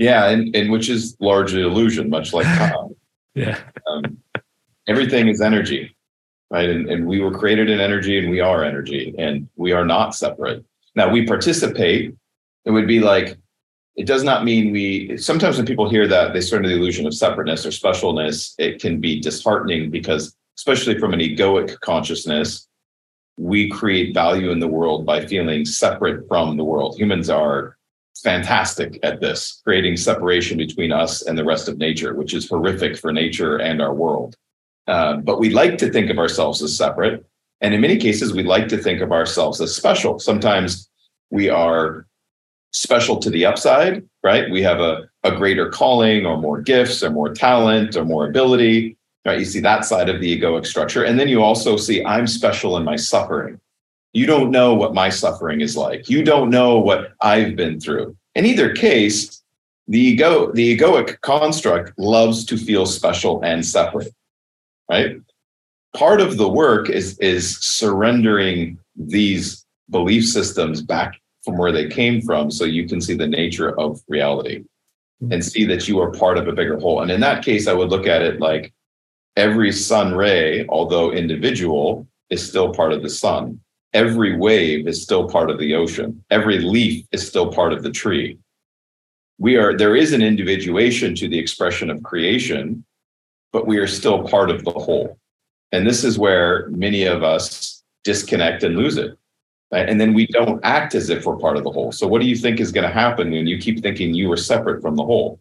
Yeah, and, and which is largely illusion, much like time. yeah. Um, everything is energy, right? And, and we were created in energy and we are energy and we are not separate. Now we participate. It would be like, it does not mean we, sometimes when people hear that, they start the illusion of separateness or specialness. It can be disheartening because, especially from an egoic consciousness, we create value in the world by feeling separate from the world. Humans are fantastic at this, creating separation between us and the rest of nature, which is horrific for nature and our world. Uh, but we like to think of ourselves as separate. And in many cases, we like to think of ourselves as special. Sometimes we are special to the upside, right? We have a, a greater calling or more gifts or more talent or more ability, right? You see that side of the egoic structure. And then you also see I'm special in my suffering. You don't know what my suffering is like. You don't know what I've been through. In either case, the ego, the egoic construct loves to feel special and separate right? Part of the work is is surrendering these belief systems back from where they came from so you can see the nature of reality mm-hmm. and see that you are part of a bigger whole. And in that case, I would look at it like every sun ray, although individual, is still part of the sun. Every wave is still part of the ocean. Every leaf is still part of the tree. We are there is an individuation to the expression of creation, but we are still part of the whole. And this is where many of us disconnect and lose it. And then we don't act as if we're part of the whole. So, what do you think is going to happen when you keep thinking you are separate from the whole?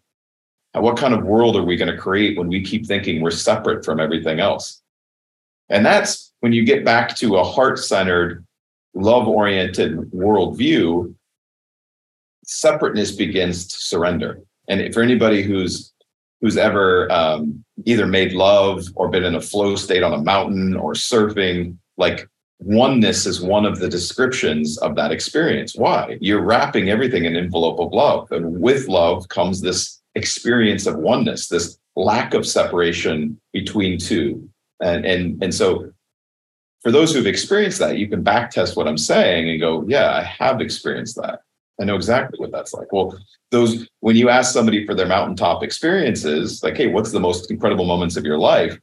what kind of world are we going to create when we keep thinking we're separate from everything else? And that's when you get back to a heart centered, love oriented worldview, separateness begins to surrender. And for anybody who's who's ever um, either made love or been in a flow state on a mountain or surfing, like oneness is one of the descriptions of that experience. Why? You're wrapping everything in an envelope of love. And with love comes this experience of oneness, this lack of separation between two. And and and so for those who've experienced that, you can back test what I'm saying and go, yeah, I have experienced that. I know exactly what that's like. Well, those when you ask somebody for their mountaintop experiences, like, hey, what's the most incredible moments of your life?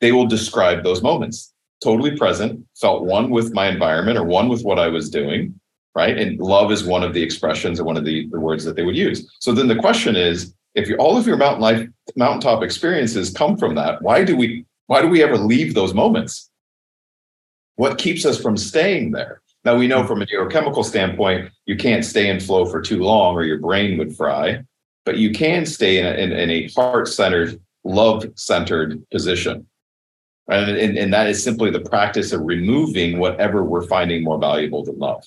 They will describe those moments. Totally present, felt one with my environment or one with what I was doing, right? And love is one of the expressions or one of the, the words that they would use. So then the question is, if you, all of your mountain life, mountaintop experiences come from that, why do we why do we ever leave those moments? What keeps us from staying there? Now we know hmm. from a neurochemical standpoint, you can't stay in flow for too long or your brain would fry, but you can stay in a, in, in a heart-centered, love-centered position. And, and, and that is simply the practice of removing whatever we're finding more valuable than love.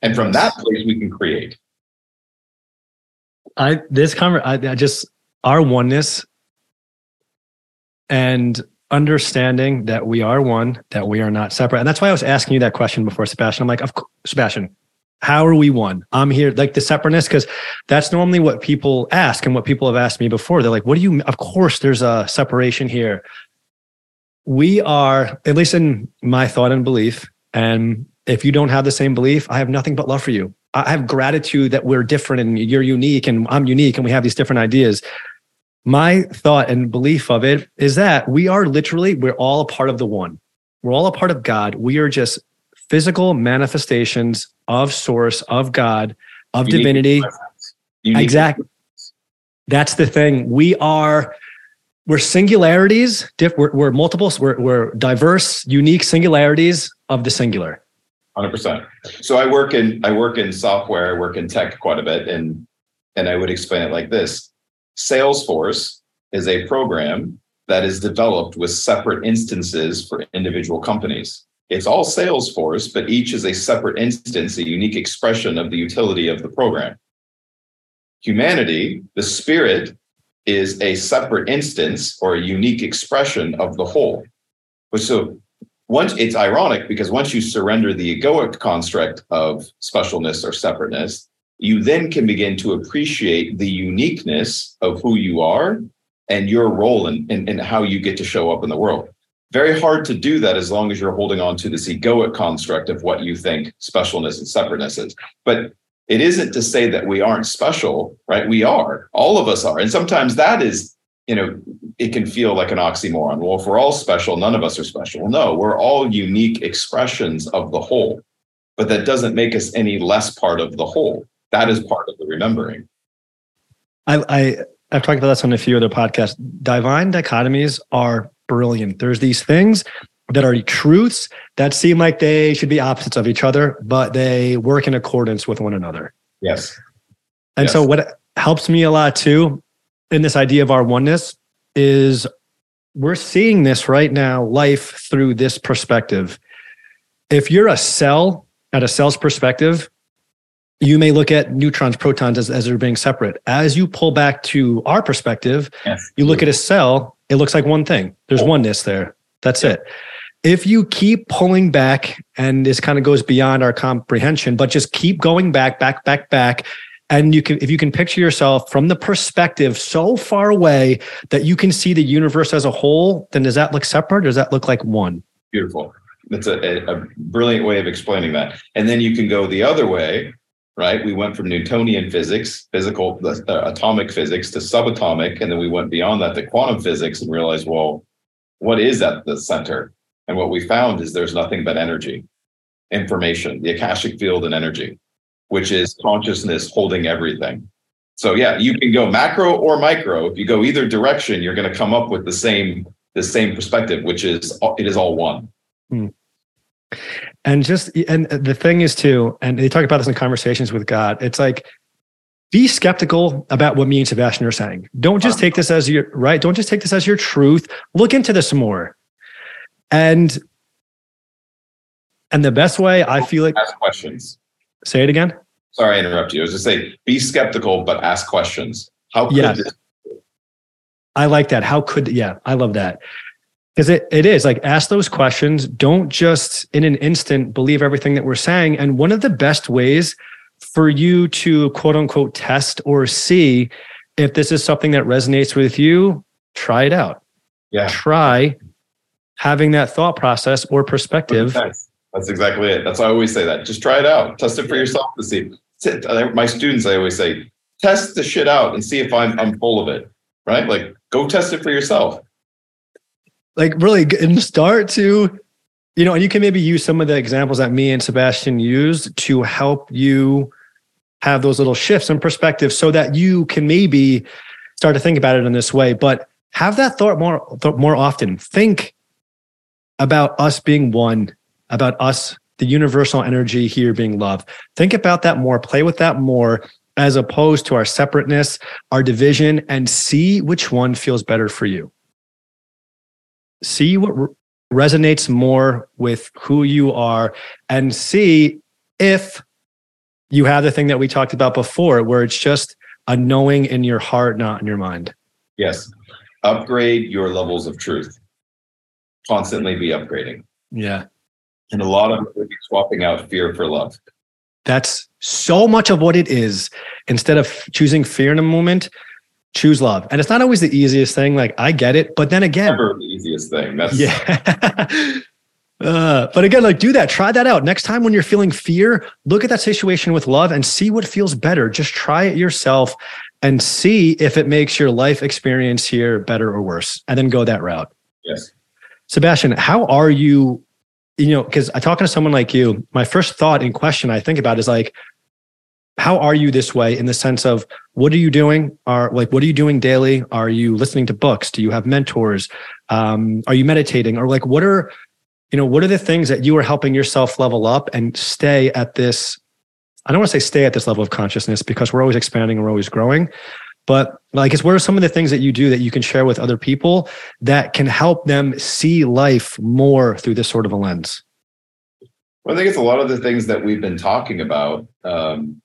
And from that place, we can create. I this conver- I, I just our oneness and understanding that we are one, that we are not separate. And that's why I was asking you that question before, Sabastian. I'm like, of course, Sabastian, how are we one? I'm here, like the separateness, because that's normally what people ask and what people have asked me before. They're like, what do you, of course, there's a separation here. We are, at least in my thought and belief, and if you don't have the same belief, I have nothing but love for you. I have gratitude that we're different and you're unique and I'm unique and we have these different ideas my thought and belief of it is that we are literally we're all a part of the one. We're all a part of god. We are just physical manifestations of source of god of Unique divinity. exactly. that's the thing. We are we're singularities diff, we're, we're multiples we're, we're diverse unique singularities of the singular. 100% so i work in i work in software i work in tech quite a bit and and i would explain it like this Salesforce is a program that is developed with separate instances for individual companies. It's all Salesforce, but each is a separate instance, a unique expression of the utility of the program. Humanity, the spirit, is a separate instance or a unique expression of the whole. So once it's ironic because once you surrender the egoic construct of specialness or separateness, you then can begin to appreciate the uniqueness of who you are and your role in, in, in, how you get to show up in the world. Very hard to do that as long as you're holding on to this egoic construct of what you think specialness and separateness is. But it isn't to say that we aren't special, right? We are. All of us are. And sometimes that is, you know, it can feel like an oxymoron. Well, if we're all special, none of us are special. No, we're all unique expressions of the whole. But that doesn't make us any less part of the whole that is part of the remembering. I, I I've talked about this on a few other podcasts. Divine dichotomies are brilliant. There's these things that are truths that seem like they should be opposites of each other, but they work in accordance with one another. Yes. And yes. so what helps me a lot too in this idea of our oneness is we're seeing this right now, life through this perspective. If you're a cell at a cell's perspective, you may look at neutrons, protons as, as they're being separate. As you pull back to our perspective, yes. you look at a cell, it looks like one thing. There's oneness there. That's it. If you keep pulling back, and this kind of goes beyond our comprehension, but just keep going back, back, back, back. And you can, if you can picture yourself from the perspective so far away that you can see the universe as a whole, then does that look separate? does that look like one? Beautiful. That's a, a brilliant way of explaining that. And then you can go the other way right? We went from Newtonian physics, physical, uh, atomic physics to subatomic, and then we went beyond that to quantum physics and realized, well, what is at the center? And what we found is there's nothing but energy, information, the Akashic field and energy, which is consciousness holding everything. So yeah, you can go macro or micro. If you go either direction, you're going to come up with the same the same perspective, which is it is all one. Hmm. And just and the thing is too, and they talk about this in conversations with God. It's like be skeptical about what me and Sabastian are saying. Don't just take this as your right. Don't just take this as your truth. Look into this more. And and the best way I feel like ask questions. Say it again. Sorry, I interrupt you. I was just saying, be skeptical, but ask questions. How could Yeah. this I like that. How could yeah, I love that. Because it, it is like ask those questions. Don't just in an instant believe everything that we're saying. And one of the best ways for you to quote unquote test or see if this is something that resonates with you, try it out. Yeah. Try having that thought process or perspective. That's, that's exactly it. That's why I always say that. Just try it out. Test it for yourself to see. My students, I always say, test the shit out and see if I'm I'm full of it. Right? Like go test it for yourself. Like really and start to you know and you can maybe use some of the examples that me and sabastian used to help you have those little shifts in perspective so that you can maybe start to think about it in this way. But have that thought more more often. Think about us being one about us the universal energy here being love. Think about that more play with that more as opposed to our separateness our division and see which one feels better for you see what re- resonates more with who you are and see if you have the thing that we talked about before where it's just a knowing in your heart not in your mind Yes. Upgrade your levels of truth. Constantly be upgrading. yeah And a lot of it would be swapping out fear for love. that's so much of what it is instead of choosing fear in a moment choose love and it's not always the easiest thing like i get it but then again Never the easiest thing. That's Yeah. Uh, but again, like do that. Try that out. Next time when you're feeling fear, look at that situation with love and see what feels better. Just try it yourself and see if it makes your life experience here better or worse. And then go that route. yes. Sabastian, how are you? You know, because I talking to someone like you, my first thought and question I think about is like, how are you this way in the sense of what are you doing? Are like what are you doing daily? Are you listening to books? Do you have mentors? Um, are you meditating? Or like what are you know what are the things that you are helping yourself level up and stay at this? I don't want to say stay at this level of consciousness because we're always expanding and we're always growing. But like, it's what are some of the things that you do that you can share with other people that can help them see life more through this sort of a lens? Well, I think it's a lot of the things that we've been talking about. Um,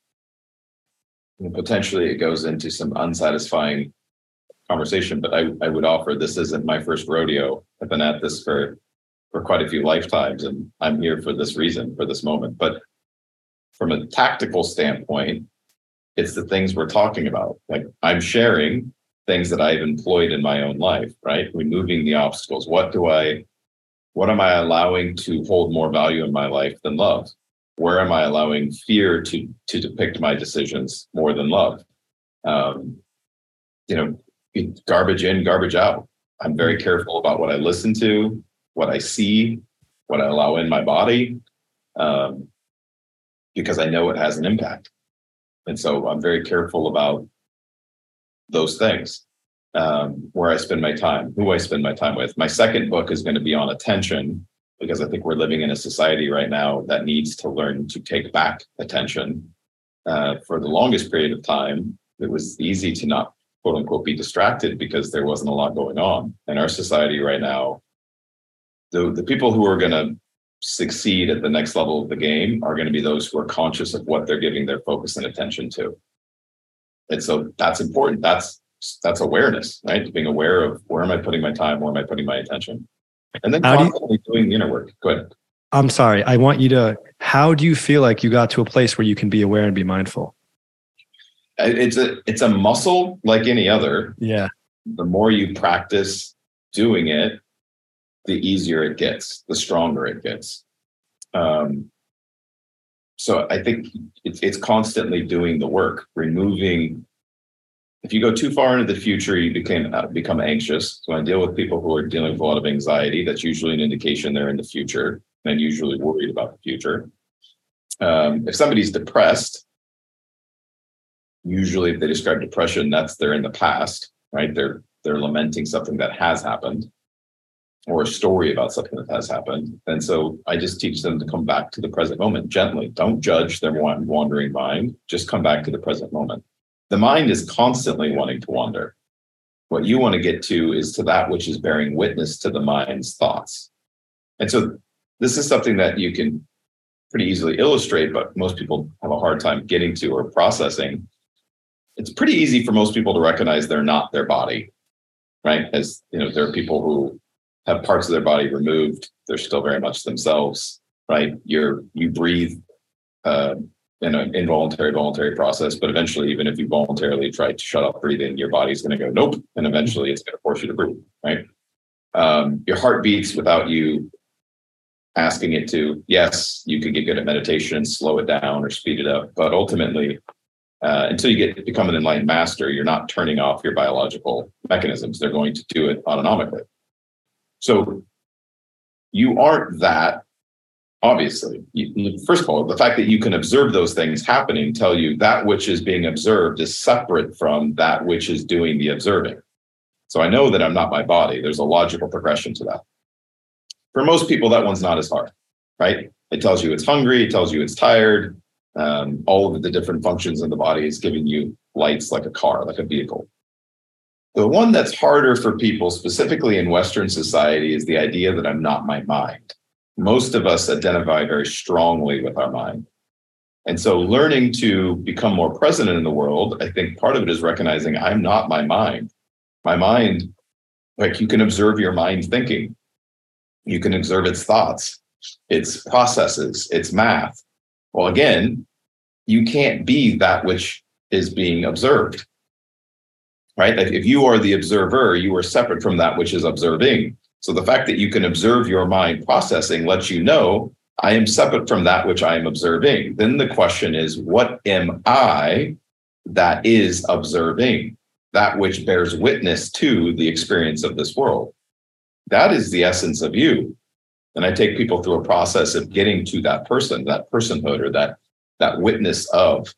know, potentially, it goes into some unsatisfying conversation, but I, I would offer this isn't my first rodeo. I've been at this for for quite a few lifetimes, and I'm here for this reason, for this moment. But from a tactical standpoint, it's the things we're talking about. Like I'm sharing things that I've employed in my own life, right? Removing the obstacles. What do I what am I allowing to hold more value in my life than love? Where am I allowing fear to to depict my decisions more than love? Um, you know, garbage in, garbage out. I'm very careful about what I listen to, what I see, what I allow in my body, um, because I know it has an impact. And so I'm very careful about those things um, where I spend my time, who I spend my time with. My second book is going to be on attention because I think we're living in a society right now that needs to learn to take back attention. Uh, for the longest period of time, it was easy to not quote unquote be distracted because there wasn't a lot going on. In our society right now, the, the people who are going to succeed at the next level of the game are going to be those who are conscious of what they're giving their focus and attention to. And so that's important. That's that's awareness, right? Being aware of where am I putting my time, where am I putting my attention, and then How do you- constantly doing the inner work. Good. I'm sorry. I want you to, how do you feel like you got to a place where you can be aware and be mindful? It's a it's a muscle like any other. Yeah. The more you practice doing it, the easier it gets, the stronger it gets. Um, so I think it's it's constantly doing the work, removing. If you go too far into the future, you became uh, become anxious. So I deal with people who are dealing with a lot of anxiety. That's usually an indication they're in the future and usually worried about the future. Um, if somebody's depressed, usually if they describe depression, that's they're in the past, right? They're they're lamenting something that has happened or a story about something that has happened. And so I just teach them to come back to the present moment gently. Don't judge their wandering mind. Just come back to the present moment. The mind is constantly wanting to wander. What you want to get to is to that which is bearing witness to the mind's thoughts. And so this is something that you can pretty easily illustrate, but most people have a hard time getting to or processing. It's pretty easy for most people to recognize they're not their body, right? As you know, there are people who have parts of their body removed; they're still very much themselves, right? You're you breathe uh, in an involuntary, voluntary process, but eventually, even if you voluntarily try to shut off breathing, your body's going to go nope, and eventually, it's going to force you to breathe, right? Um, your heart beats without you asking it to. Yes, you can get good at meditation, slow it down or speed it up, but ultimately, uh, until you get become an enlightened master, you're not turning off your biological mechanisms. They're going to do it autonomically. So you aren't that. Obviously, first of all, the fact that you can observe those things happening tell you that which is being observed is separate from that which is doing the observing. So I know that I'm not my body. There's a logical progression to that. For most people, that one's not as hard, right? It tells you it's hungry, it tells you it's tired. Um, all of the different functions in the body is giving you lights like a car, like a vehicle. The one that's harder for people, specifically in Western society, is the idea that I'm not my mind. Most of us identify very strongly with our mind. And so, learning to become more present in the world, I think part of it is recognizing I'm not my mind. My mind, like you can observe your mind thinking, you can observe its thoughts, its processes, its math. Well, again, you can't be that which is being observed. Right? If you are the observer, you are separate from that which is observing. So the fact that you can observe your mind processing lets you know I am separate from that which I am observing. Then the question is, what am I that is observing? That which bears witness to the experience of this world. That is the essence of you. And I take people through a process of getting to that person, that personhood, or that that witness of.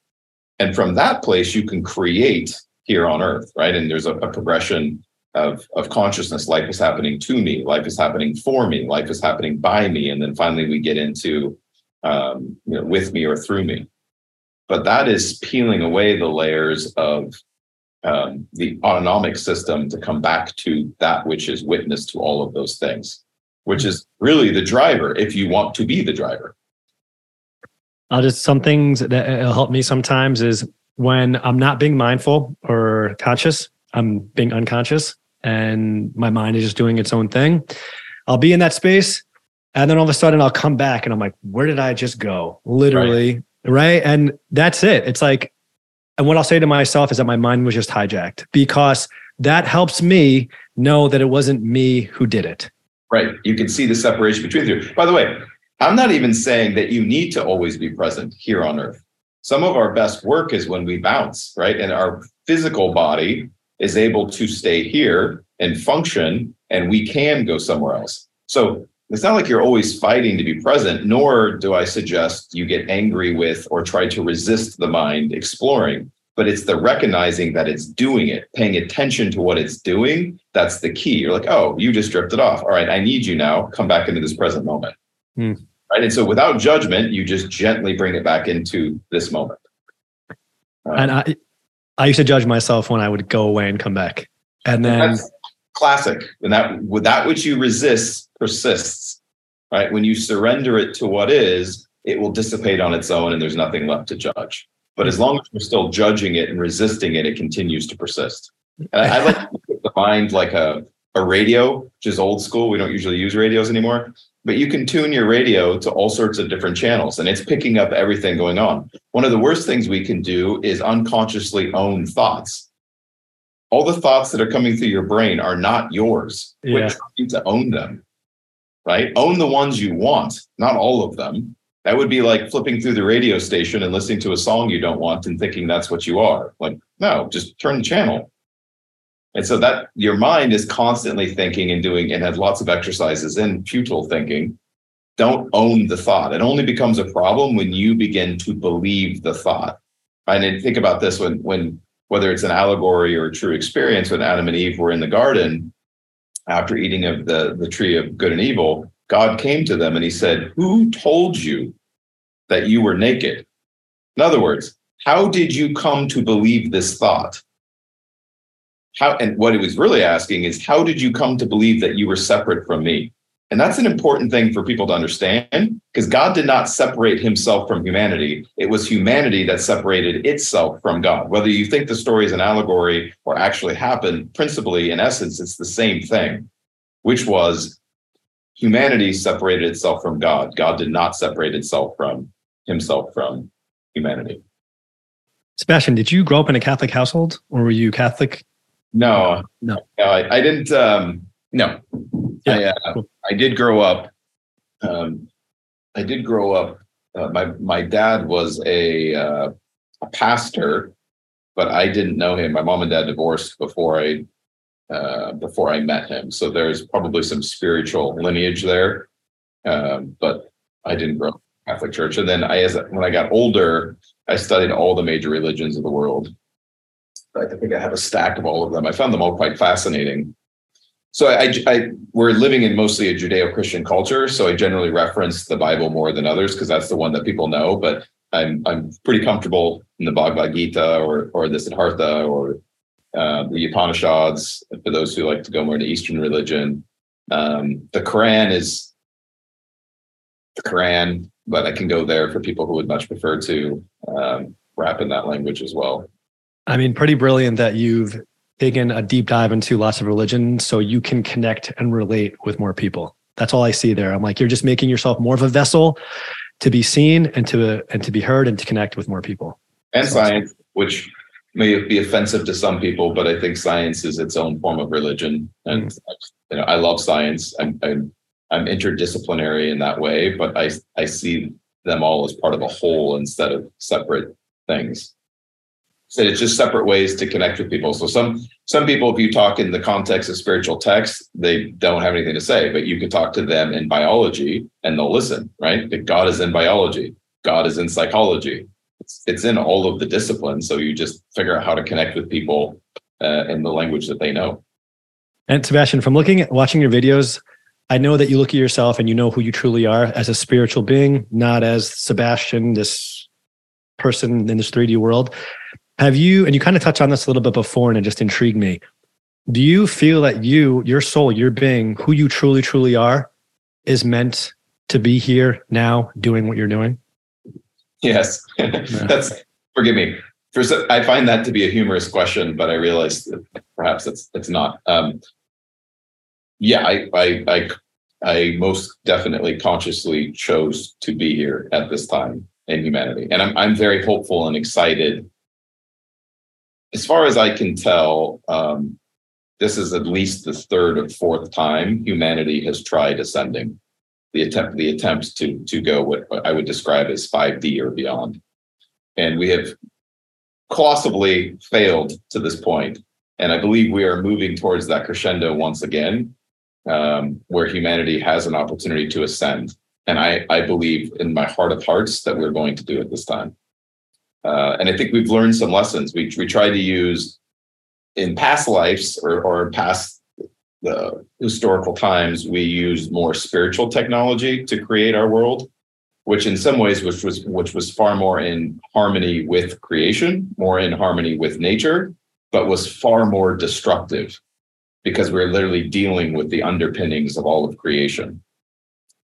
And from that place, you can create here on earth, right? And there's a, a progression of, of consciousness. Life is happening to me, life is happening for me, life is happening by me. And then finally we get into um, you know, with me or through me. But that is peeling away the layers of um, the autonomic system to come back to that which is witness to all of those things, which is really the driver if you want to be the driver. I'll just some things that help me sometimes is when I'm not being mindful or conscious, I'm being unconscious and my mind is just doing its own thing. I'll be in that space and then all of a sudden I'll come back and I'm like, where did I just go? Literally. Right. right? And that's it. It's like and what I'll say to myself is that my mind was just hijacked because that helps me know that it wasn't me who did it. Right. You can see the separation between the two. By the way, I'm not even saying that you need to always be present here on earth. Some of our best work is when we bounce, right? And our physical body is able to stay here and function, and we can go somewhere else. So it's not like you're always fighting to be present, nor do I suggest you get angry with or try to resist the mind exploring, but it's the recognizing that it's doing it, paying attention to what it's doing. That's the key. You're like, oh, you just drifted off. All right, I need you now. Come back into this present moment. Hmm. Right. And so without judgment, you just gently bring it back into this moment. and I, I used to judge myself when I would go away and come back. And then classic. And that with that which you resist persists, right? When you surrender it to what is, it will dissipate on its own and there's nothing left to judge. But as hmm. long as you're still judging it and resisting it, it continues to persist. And I, I like the mind like a, a radio, which is old school. We don't usually use radios anymore, but you can tune your radio to all sorts of different channels and it's picking up everything going on. One of the worst things we can do is unconsciously own thoughts. All the thoughts that are coming through your brain are not yours. Yeah. We're trying to own them right? Own the ones you want, not all of them. That would be like flipping through the radio station and listening to a song you don't want and thinking that's what you are. Like, no, just turn the channel. And so that your mind is constantly thinking and doing and has lots of exercises in futile thinking. Don't own the thought. It only becomes a problem when you begin to believe the thought. And think about this when when whether it's an allegory or a true experience, when Adam and Eve were in the garden, after eating of the, the tree of good and evil, God came to them and he said, Who told you that you were naked? In other words, how did you come to believe this thought? How and what it was really asking is how did you come to believe that you were separate from me? And that's an important thing for people to understand because God did not separate himself from humanity. It was humanity that separated itself from God. Whether you think the story is an allegory or actually happened, principally, in essence, it's the same thing, which was humanity separated itself from God. God did not separate itself from himself from humanity. Sabastian, did you grow up in a Catholic household or were you Catholic? No, no, no I, I didn't. Um, no, yeah, I, uh, I did grow up. Um, I did grow up. Uh, my my dad was a uh, a pastor, but I didn't know him. My mom and dad divorced before I uh, before I met him. So there's probably some spiritual lineage there, um, but I didn't grow up Catholic Church. And then I, as when I got older, I studied all the major religions of the world. I think I have a stack of all of them. I found them all quite fascinating so I, I, we're living in mostly a Judeo-Christian culture, so I generally reference the Bible more than others because that's the one that people know. But I'm I'm pretty comfortable in the Bhagavad Gita or or the Siddhartha or uh, the Upanishads for those who like to go more into Eastern religion. Um, the Quran is the Quran, but I can go there for people who would much prefer to um, in that language as well. I mean, pretty brilliant that you've taken a deep dive into lots of religion so you can connect and relate with more people. That's all I see there. I'm like, you're just making yourself more of a vessel to be seen and to and to be heard and to connect with more people. And science, which may be offensive to some people, but I think science is its own form of religion. And mm-hmm. you know, I love science. I'm, I'm I'm interdisciplinary in that way, but I I see them all as part of a whole instead of separate things said it's just separate ways to connect with people. So some some people, if you talk in the context of spiritual text, they don't have anything to say, but you can talk to them in biology and they'll listen, right? That God is in biology, God is in psychology. It's, it's in all of the disciplines. So you just figure out how to connect with people uh, in the language that they know. And Sabastian, from looking at watching your videos, I know that you look at yourself and you know who you truly are as a spiritual being, not as Sabastian, this person in this 3D world. Have you, and you kind of touched on this a little bit before, and it just intrigued me. Do you feel that you, your soul, your being, who you truly, truly are, is meant to be here now doing what you're doing? Yes. That's, forgive me. First, I find that to be a humorous question, but I realize that perhaps it's it's not. Um, yeah, I, I I I most definitely consciously chose to be here at this time in humanity, and I'm I'm very hopeful and excited as far as I can tell, um, this is at least the third or fourth time humanity has tried ascending. The attempt, the attempt to to go what I would describe as 5D or beyond, and we have colossally failed to this point. And I believe we are moving towards that crescendo once again, um, where humanity has an opportunity to ascend. And I, I believe in my heart of hearts that we're going to do it this time. Uh, and I think we've learned some lessons. We we try to use in past lives or or past the historical times, we used more spiritual technology to create our world, which in some ways which was which was far more in harmony with creation, more in harmony with nature, but was far more destructive because we're literally dealing with the underpinnings of all of creation.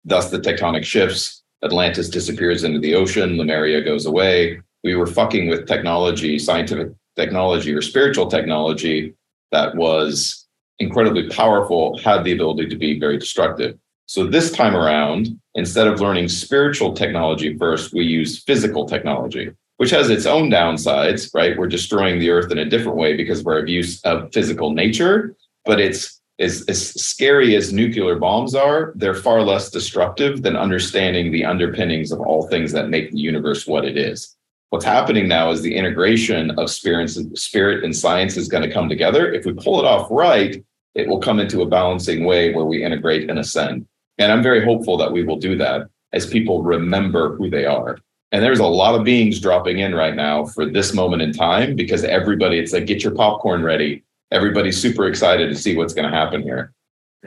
Thus the tectonic shifts, Atlantis disappears into the ocean, Lemuria goes away, we were fucking with technology, scientific technology or spiritual technology that was incredibly powerful, had the ability to be very destructive. So this time around, instead of learning spiritual technology first, we use physical technology, which has its own downsides, right? We're destroying the earth in a different way because of our abuse of physical nature, but it's as, as scary as nuclear bombs are, they're far less destructive than understanding the underpinnings of all things that make the universe what it is what's happening now is the integration of spirits, spirit and science is going to come together. If we pull it off right, it will come into a balancing way where we integrate and ascend. And I'm very hopeful that we will do that as people remember who they are. And there's a lot of beings dropping in right now for this moment in time because everybody, it's like, get your popcorn ready. Everybody's super excited to see what's going to happen here.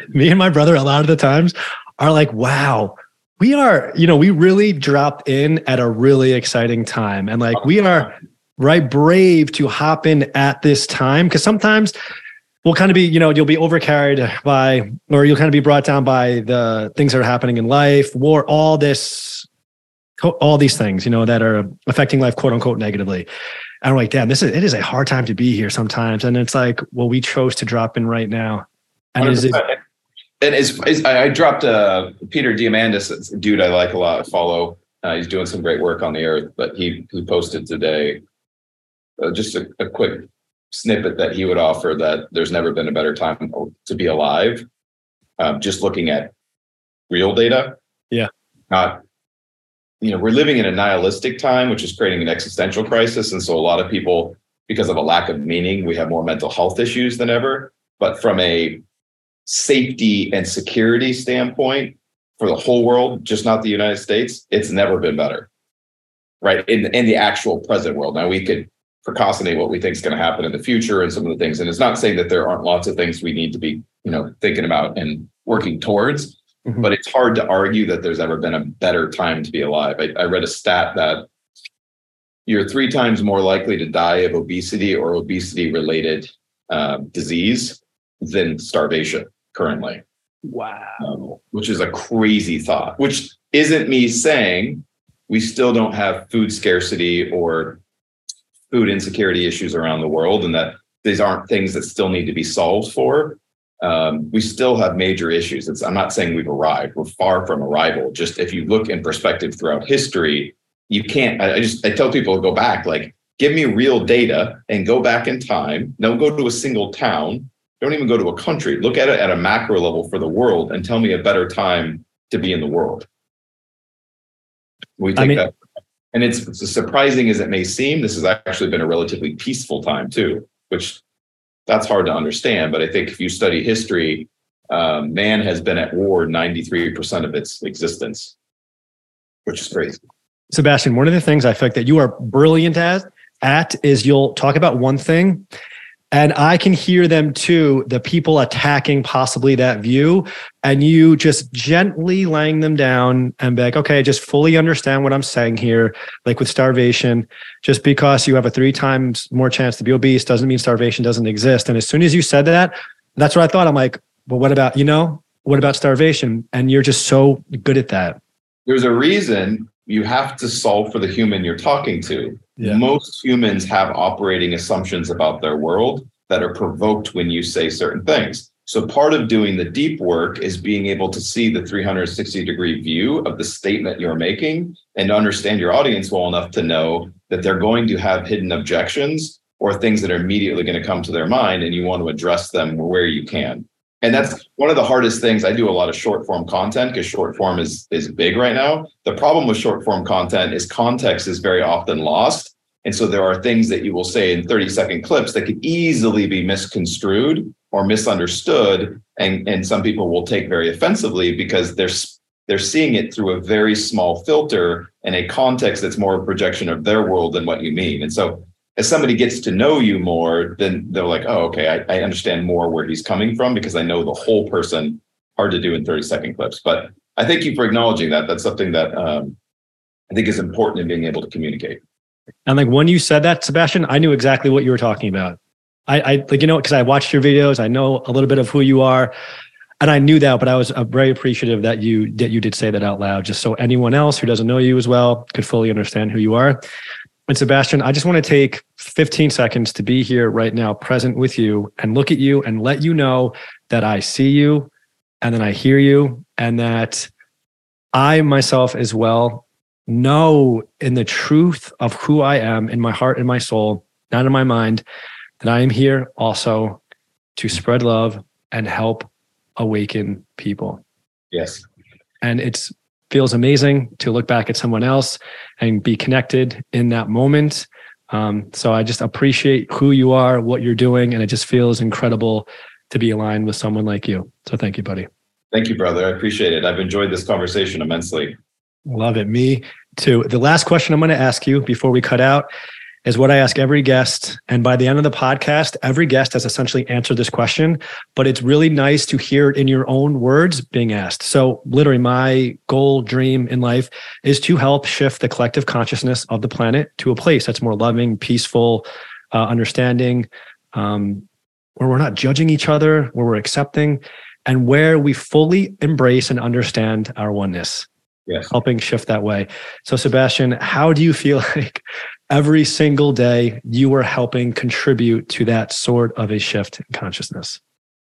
Me and my brother, a lot of the times, are like, wow, we are, you know, we really dropped in at a really exciting time. And like we are right? Brave to hop in at this time. Cause sometimes we'll kind of be, you know, you'll be overcarried by, or you'll kind of be brought down by the things that are happening in life, war, all this, all these things, you know, that are affecting life, quote unquote, negatively. And I'm like, damn, this is, it is a hard time to be here sometimes. And it's like, well, we chose to drop in right now. And is it, and as, as I dropped uh, Peter Diamandis, a dude I like a lot, follow. Uh, he's doing some great work on the earth, but he he posted today uh, just a, a, quick snippet that he would offer that there's never been a better time to be alive. Um, just looking at real data. Yeah. Not, you know, we're living in a nihilistic time, which is creating an existential crisis. And so a lot of people, because of a lack of meaning, we have more mental health issues than ever. But from a safety and security standpoint for the whole world, just not the United States, it's never been better. Right. In, in the actual present world. Now we could procrastinate what we think is going to happen in the future and some of the things. And it's not saying that there aren't lots of things we need to be, you know, thinking about and working towards, mm-hmm. but it's hard to argue that there's ever been a better time to be alive. I, I read a stat that you're three times more likely to die of obesity or obesity related uh, disease than starvation currently. Wow. Um, which is a crazy thought, which isn't me saying we still don't have food scarcity or food insecurity issues around the world and that these aren't things that still need to be solved for. Um, we still have major issues. It's, I'm not saying we've arrived. We're far from arrival. Just if you look in perspective throughout history, you can't. I, I just I tell people to go back, like give me real data and go back in time. Don't go to a single town. Don't even go to a country. Look at it at a macro level for the world and tell me a better time to be in the world. We take I mean, that and it's as surprising as it may seem, this has actually been a relatively peaceful time too, which that's hard to understand. But I think if you study history, um, man has been at war 93% of its existence, which is crazy. Sabastian, one of the things I feel like that you are brilliant at, at is you'll talk about one thing and I can hear them too, the people attacking possibly that view, and you just gently laying them down and be like, okay, just fully understand what I'm saying here. Like with starvation, just because you have a three times more chance to be obese doesn't mean starvation doesn't exist. And as soon as you said that, that's what I thought. I'm like, well, what about, you know, what about starvation? And you're just so good at that. There's a reason you have to solve for the human you're talking to. Yeah. Most humans have operating assumptions about their world that are provoked when you say certain things. So part of doing the deep work is being able to see the 360 degree view of the statement you're making and understand your audience well enough to know that they're going to have hidden objections or things that are immediately going to come to their mind and you want to address them where you can and that's one of the hardest things. I do a lot of short form content because short form is is big right now. The problem with short form content is context is very often lost. And so there are things that you will say in 30 second clips that could easily be misconstrued or misunderstood. And and some people will take very offensively because they're they're seeing it through a very small filter and a context that's more a projection of their world than what you mean. And so as somebody gets to know you more, then they're like, oh, okay, I, I understand more where he's coming from because I know the whole person. Hard to do in 30 second clips. But I thank you for acknowledging that. That's something that um, I think is important in being able to communicate. And like when you said that, Sabastian, I knew exactly what you were talking about. I, I like, you know, because I watched your videos, I know a little bit of who you are. And I knew that, but I was uh, very appreciative that you that you did say that out loud, just so anyone else who doesn't know you as well could fully understand who you are. And Sabastian, I just want to take 15 seconds to be here right now, present with you, and look at you and let you know that I see you and then I hear you, and that I myself as well know in the truth of who I am in my heart and my soul, not in my mind, that I am here also to spread love and help awaken people. Yes. And it's feels amazing to look back at someone else and be connected in that moment. Um, so I just appreciate who you are, what you're doing, and it just feels incredible to be aligned with someone like you. So thank you, buddy. Thank you, brother. I appreciate it. I've enjoyed this conversation immensely. Love it. Me too. The last question I'm going to ask you before we cut out is what I ask every guest. And by the end of the podcast, every guest has essentially answered this question, but it's really nice to hear it in your own words being asked. So, literally, my goal, dream in life is to help shift the collective consciousness of the planet to a place that's more loving, peaceful, uh, understanding, um, where we're not judging each other, where we're accepting, and where we fully embrace and understand our oneness. Yes. Helping shift that way. So, Sabastian, how do you feel like every single day you are helping contribute to that sort of a shift in consciousness?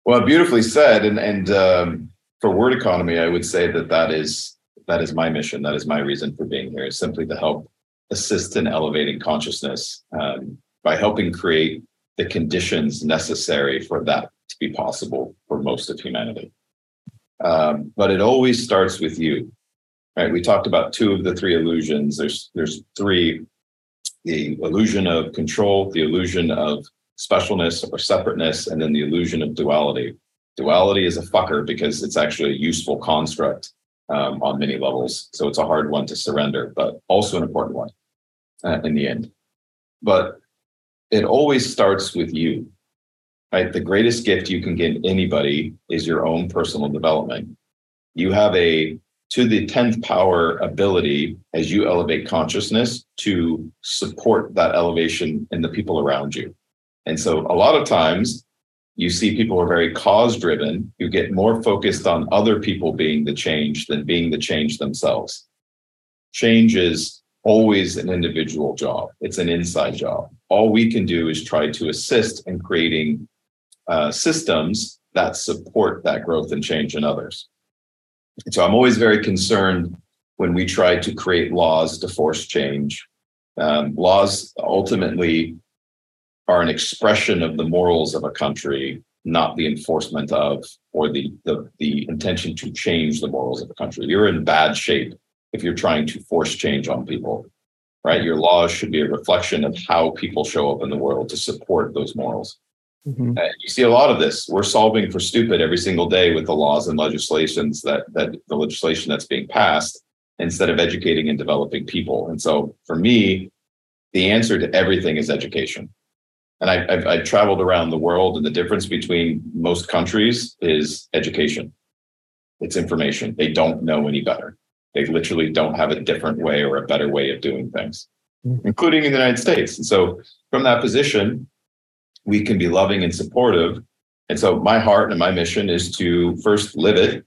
Well, beautifully said. And and um, for Word Economy, I would say that that is that is my mission. That is my reason for being here. Is simply to help assist in elevating consciousness um, by helping create the conditions necessary for that to be possible for most of humanity. Um, but it always starts with you right? We talked about two of the three illusions. There's there's three: the illusion of control, the illusion of specialness or separateness, and then the illusion of duality. Duality is a fucker because it's actually a useful construct um, on many levels. So it's a hard one to surrender, but also an important one uh, in the end. But it always starts with you, right? The greatest gift you can give anybody is your own personal development. You have a to the 10th power ability as you elevate consciousness to support that elevation in the people around you. And so a lot of times you see people are very cause driven, you get more focused on other people being the change than being the change themselves. Change is always an individual job, it's an inside job. All we can do is try to assist in creating uh, systems that support that growth and change in others. So I'm always very concerned when we try to create laws to force change. Um, laws ultimately are an expression of the morals of a country, not the enforcement of or the, the, the intention to change the morals of a country. You're in bad shape if you're trying to force change on people, right? Your laws should be a reflection of how people show up in the world to support those morals. Mm-hmm. Uh, you see a lot of this. We're solving for stupid every single day with the laws and legislations that that the legislation that's being passed instead of educating and developing people. And so for me, the answer to everything is education. And I, I've, I've traveled around the world, and the difference between most countries is education. It's information. They don't know any better. They literally don't have a different way or a better way of doing things, mm-hmm. including in the United States. And so, from that position, we can be loving and supportive. And so my heart and my mission is to first live it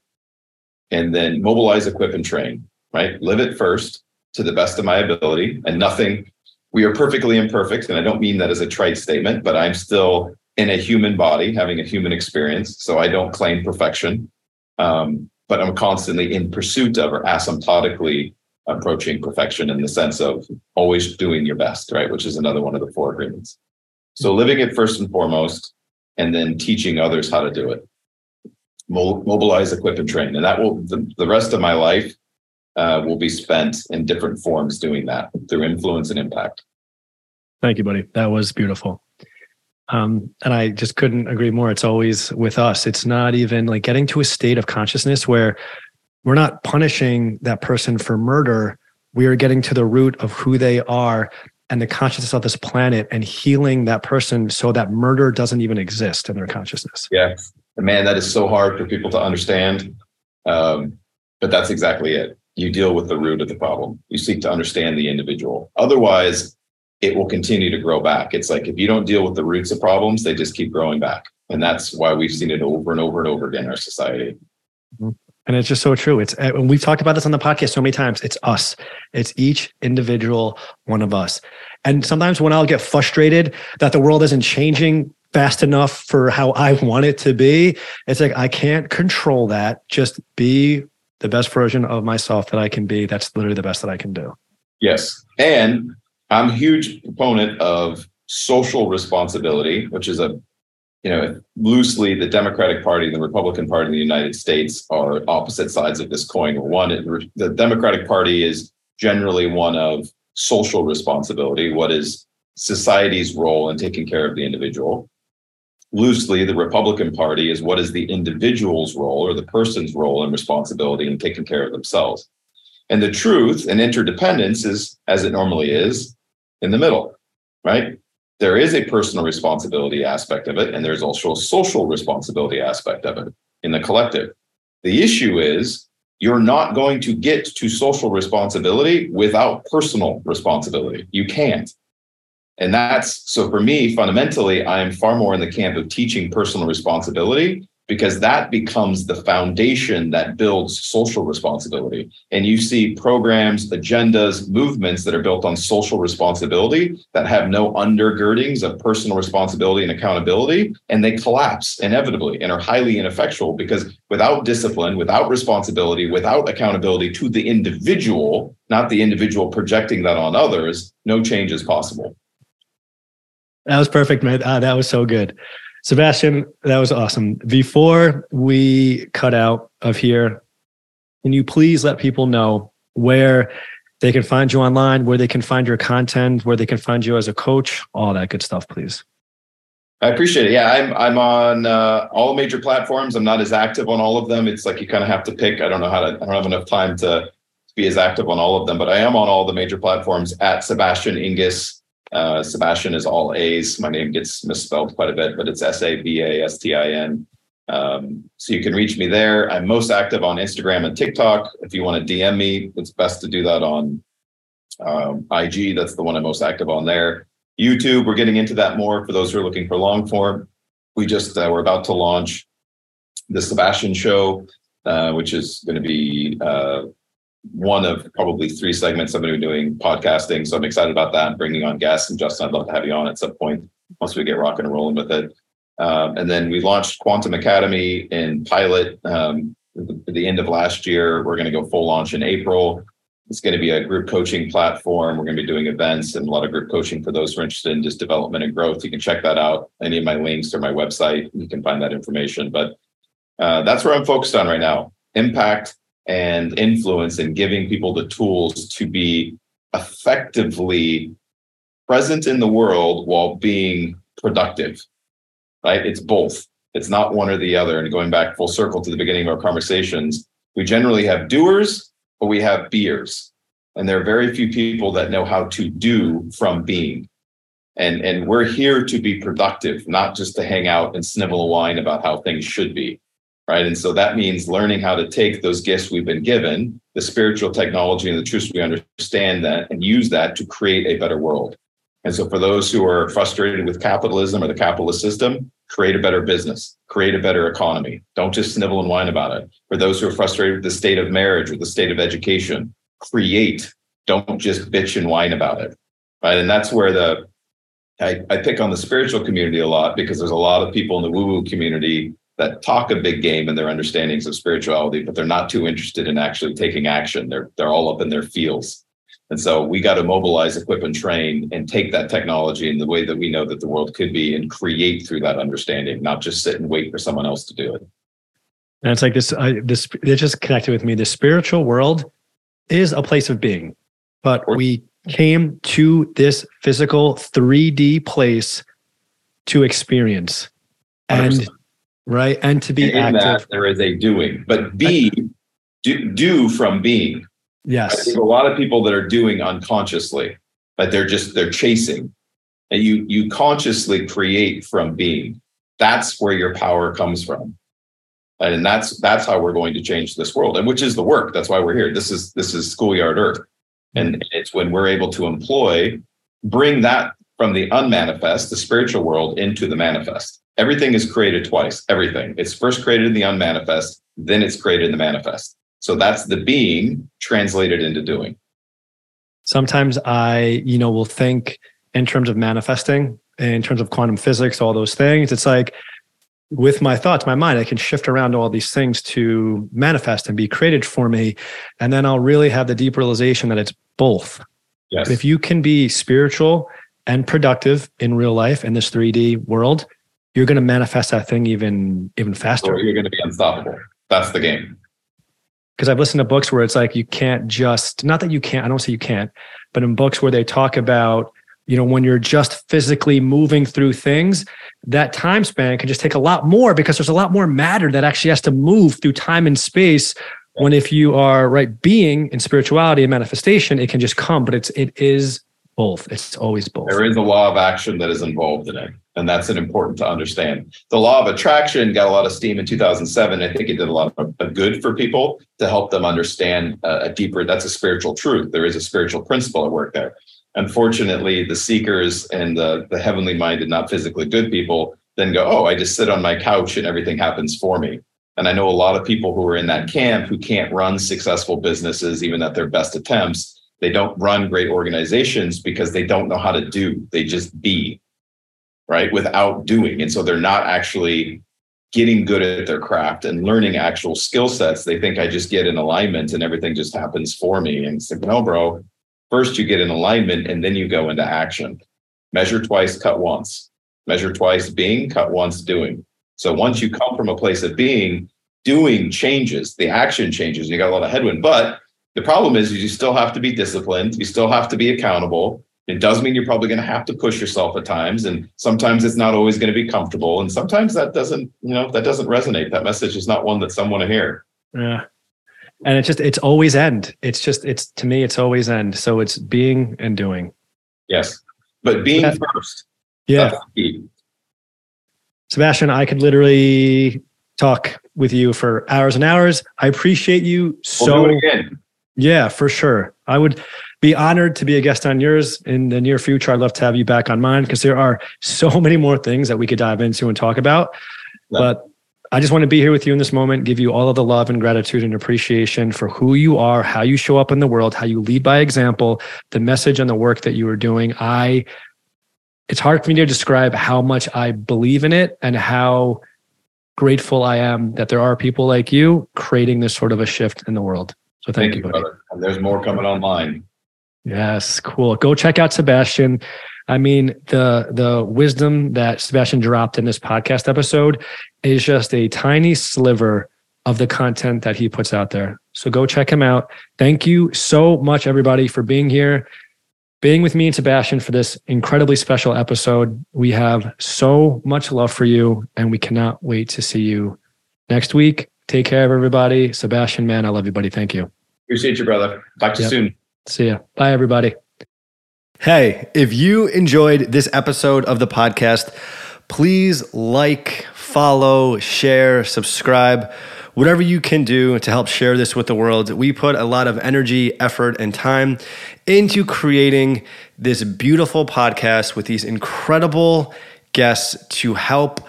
and then mobilize, equip, and train, right? Live it first to the best of my ability and nothing. We are perfectly imperfect. And I don't mean that as a trite statement, but I'm still in a human body having a human experience. So I don't claim perfection. Um, but I'm constantly in pursuit of or asymptotically approaching perfection in the sense of always doing your best, right? Which is another one of the four agreements. So living it first and foremost, and then teaching others how to do it. Mobilize, equip, and train, and that will the, the rest of my life uh, will be spent in different forms doing that through influence and impact. Thank you, buddy. That was beautiful. Um, and I just couldn't agree more. It's always with us. It's not even like getting to a state of consciousness where we're not punishing that person for murder. We are getting to the root of who they are and the consciousness of this planet and healing that person so that murder doesn't even exist in their consciousness. Yeah. Man, that is so hard for people to understand. Um, but that's exactly it. You deal with the root of the problem. You seek to understand the individual. Otherwise, it will continue to grow back. It's like if you don't deal with the roots of problems, they just keep growing back. And that's why we've seen it over and over and over again in our society. Mm-hmm. And it's just so true. It's and we've talked about this on the podcast so many times. It's us. It's each individual one of us. And sometimes when I'll get frustrated that the world isn't changing fast enough for how I want it to be, it's like I can't control that. Just be the best version of myself that I can be. That's literally the best that I can do. Yes. And I'm a huge proponent of social responsibility, which is a you know, loosely the Democratic Party and the Republican Party in the United States are opposite sides of this coin. One, the Democratic Party is generally one of social responsibility. What is society's role in taking care of the individual? Loosely, the Republican Party is what is the individual's role or the person's role and responsibility in taking care of themselves. And the truth and interdependence is, as it normally is, in the middle. right? There is a personal responsibility aspect of it, and there's also a social responsibility aspect of it in the collective. The issue is you're not going to get to social responsibility without personal responsibility. You can't. And that's so for me, fundamentally, I'm far more in the camp of teaching personal responsibility because that becomes the foundation that builds social responsibility. And you see programs, agendas, movements that are built on social responsibility that have no undergirdings of personal responsibility and accountability, and they collapse inevitably and are highly ineffectual because without discipline, without responsibility, without accountability to the individual, not the individual projecting that on others, no change is possible. That was perfect, man. Ah, that was so good. Sabastian, that was awesome. Before we cut out of here, can you please let people know where they can find you online, where they can find your content, where they can find you as a coach, all that good stuff, please? I appreciate it. Yeah, I'm I'm on uh, all major platforms. I'm not as active on all of them. It's like you kind of have to pick. I don't know how to. I don't have enough time to be as active on all of them, but I am on all the major platforms at Sabastian Enges uh, Sabastian is all A's. My name gets misspelled quite a bit, but it's S A B A S T I N. Um, so you can reach me there. I'm most active on Instagram and TikTok. If you want to DM me, it's best to do that on um, IG. That's the one I'm most active on there. YouTube, we're getting into that more for those who are looking for long form. We just uh, we're about to launch the Sabastian Show, uh, which is going to be uh, one of probably three segments I'm going to be doing podcasting. So I'm excited about that bringing on guests. And Justin, I'd love to have you on at some point once we get rocking and rolling with it. Um, and then we launched Quantum Academy in pilot um, at the end of last year. We're going to go full launch in April. It's going to be a group coaching platform. We're going to be doing events and a lot of group coaching for those who are interested in just development and growth. You can check that out. Any of my links or my website, you can find that information. But uh, that's where I'm focused on right now impact and influence and giving people the tools to be effectively present in the world while being productive right? It's both. It's not one or the other. And going back full circle to the beginning of our conversations we generally have doers but we have beers. And there are very few people that know how to do from being. And and we're here to be productive not just to hang out and snivel a whine about how things should be right? And so that means learning how to take those gifts we've been given, the spiritual technology and the truths we understand that, and use that to create a better world. And so for those who are frustrated with capitalism or the capitalist system, create a better business, create a better economy. Don't just snivel and whine about it. For those who are frustrated with the state of marriage or the state of education, create. Don't just bitch and whine about it. Right. And that's where the I, I pick on the spiritual community a lot because there's a lot of people in the woo-woo community that talk a big game in their understandings of spirituality, but they're not too interested in actually taking action. They're they're all up in their fields. And so we got to mobilize, equip, and train and take that technology in the way that we know that the world could be and create through that understanding, not just sit and wait for someone else to do it. And it's like this, I, this, it just connected with me. The spiritual world is a place of being, but we came to this physical 3D place to experience. And 100% right? And to be and active. there is a doing, but be do, do from being. Yes, I think a lot of people that are doing unconsciously, but they're just they're chasing, and you you consciously create from being. That's where your power comes from, and that's that's how we're going to change this world, and which is the work. That's why we're here. This is this is schoolyard earth, and it's when we're able to employ, bring that from the unmanifest, the spiritual world, into the manifest everything is created twice. Everything. It's first created in the unmanifest, then it's created in the manifest. So that's the being translated into doing. Sometimes I, you know, will think in terms of manifesting, in terms of quantum physics, all those things. It's like with my thoughts, my mind, I can shift around all these things to manifest and be created for me. And then I'll really have the deep realization that it's both. Yes. If you can be spiritual and productive in real life in this 3D world, you're going to manifest that thing even even faster. Or you're going to be unstoppable. That's the game. Because I've listened to books where it's like you can't just not that you can't. I don't say you can't, but in books where they talk about you know when you're just physically moving through things, that time span can just take a lot more because there's a lot more matter that actually has to move through time and space. When if you are right being in spirituality and manifestation, it can just come, but it's it is both. It's always both. There is a law of action that is involved in it. And that's an important to understand. The law of attraction got a lot of steam in 2007. I think it did a lot of good for people to help them understand uh, a deeper, that's a spiritual truth. There is a spiritual principle at work there. Unfortunately, the seekers and the, the heavenly minded, not physically good people then go, oh, I just sit on my couch and everything happens for me. And I know a lot of people who are in that camp who can't run successful businesses, even at their best attempts. They don't run great organizations because they don't know how to do. They just be, right? Without doing. And so they're not actually getting good at their craft and learning actual skill sets. They think I just get in alignment and everything just happens for me. And it's like, no, bro. First, you get in alignment and then you go into action. Measure twice, cut once. Measure twice, being, cut once, doing. So once you come from a place of being, doing changes, the action changes, you got a lot of headwind. But the problem is you still have to be disciplined, you still have to be accountable. It does mean you're probably going to have to push yourself at times. And sometimes it's not always going to be comfortable. And sometimes that doesn't, you know, that doesn't resonate. That message is not one that someone to hear. Yeah. And it's just, it's always end. It's just, it's to me, it's always end. So it's being and doing. Yes. But being first. Yeah. Sabastian, I could literally talk with you for hours and hours. I appreciate you so. We'll yeah, for sure. I would be honored to be a guest on yours in the near future. I'd love to have you back on mine because there are so many more things that we could dive into and talk about. Yeah. But I just want to be here with you in this moment, give you all of the love and gratitude and appreciation for who you are, how you show up in the world, how you lead by example, the message and the work that you are doing. I it's hard for me to describe how much I believe in it and how grateful I am that there are people like you creating this sort of a shift in the world. So thank, thank you, brother. And there's more coming online. Yes, cool. Go check out Sabastian. I mean, the the wisdom that Sabastian dropped in this podcast episode is just a tiny sliver of the content that he puts out there. So go check him out. Thank you so much, everybody, for being here being with me and Sabastian for this incredibly special episode. We have so much love for you, and we cannot wait to see you next week. Take care of everybody. Sabastian, man, I love you, buddy. Thank you. Appreciate you, brother. Talk to yep. you soon. See ya. Bye, everybody. Hey, if you enjoyed this episode of the podcast, please like, follow, share, subscribe whatever you can do to help share this with the world. We put a lot of energy, effort, and time into creating this beautiful podcast with these incredible guests to help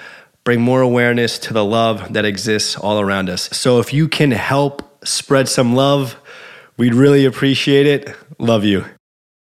bring more awareness to the love that exists all around us. So if you can help spread some love, we'd really appreciate it. Love you.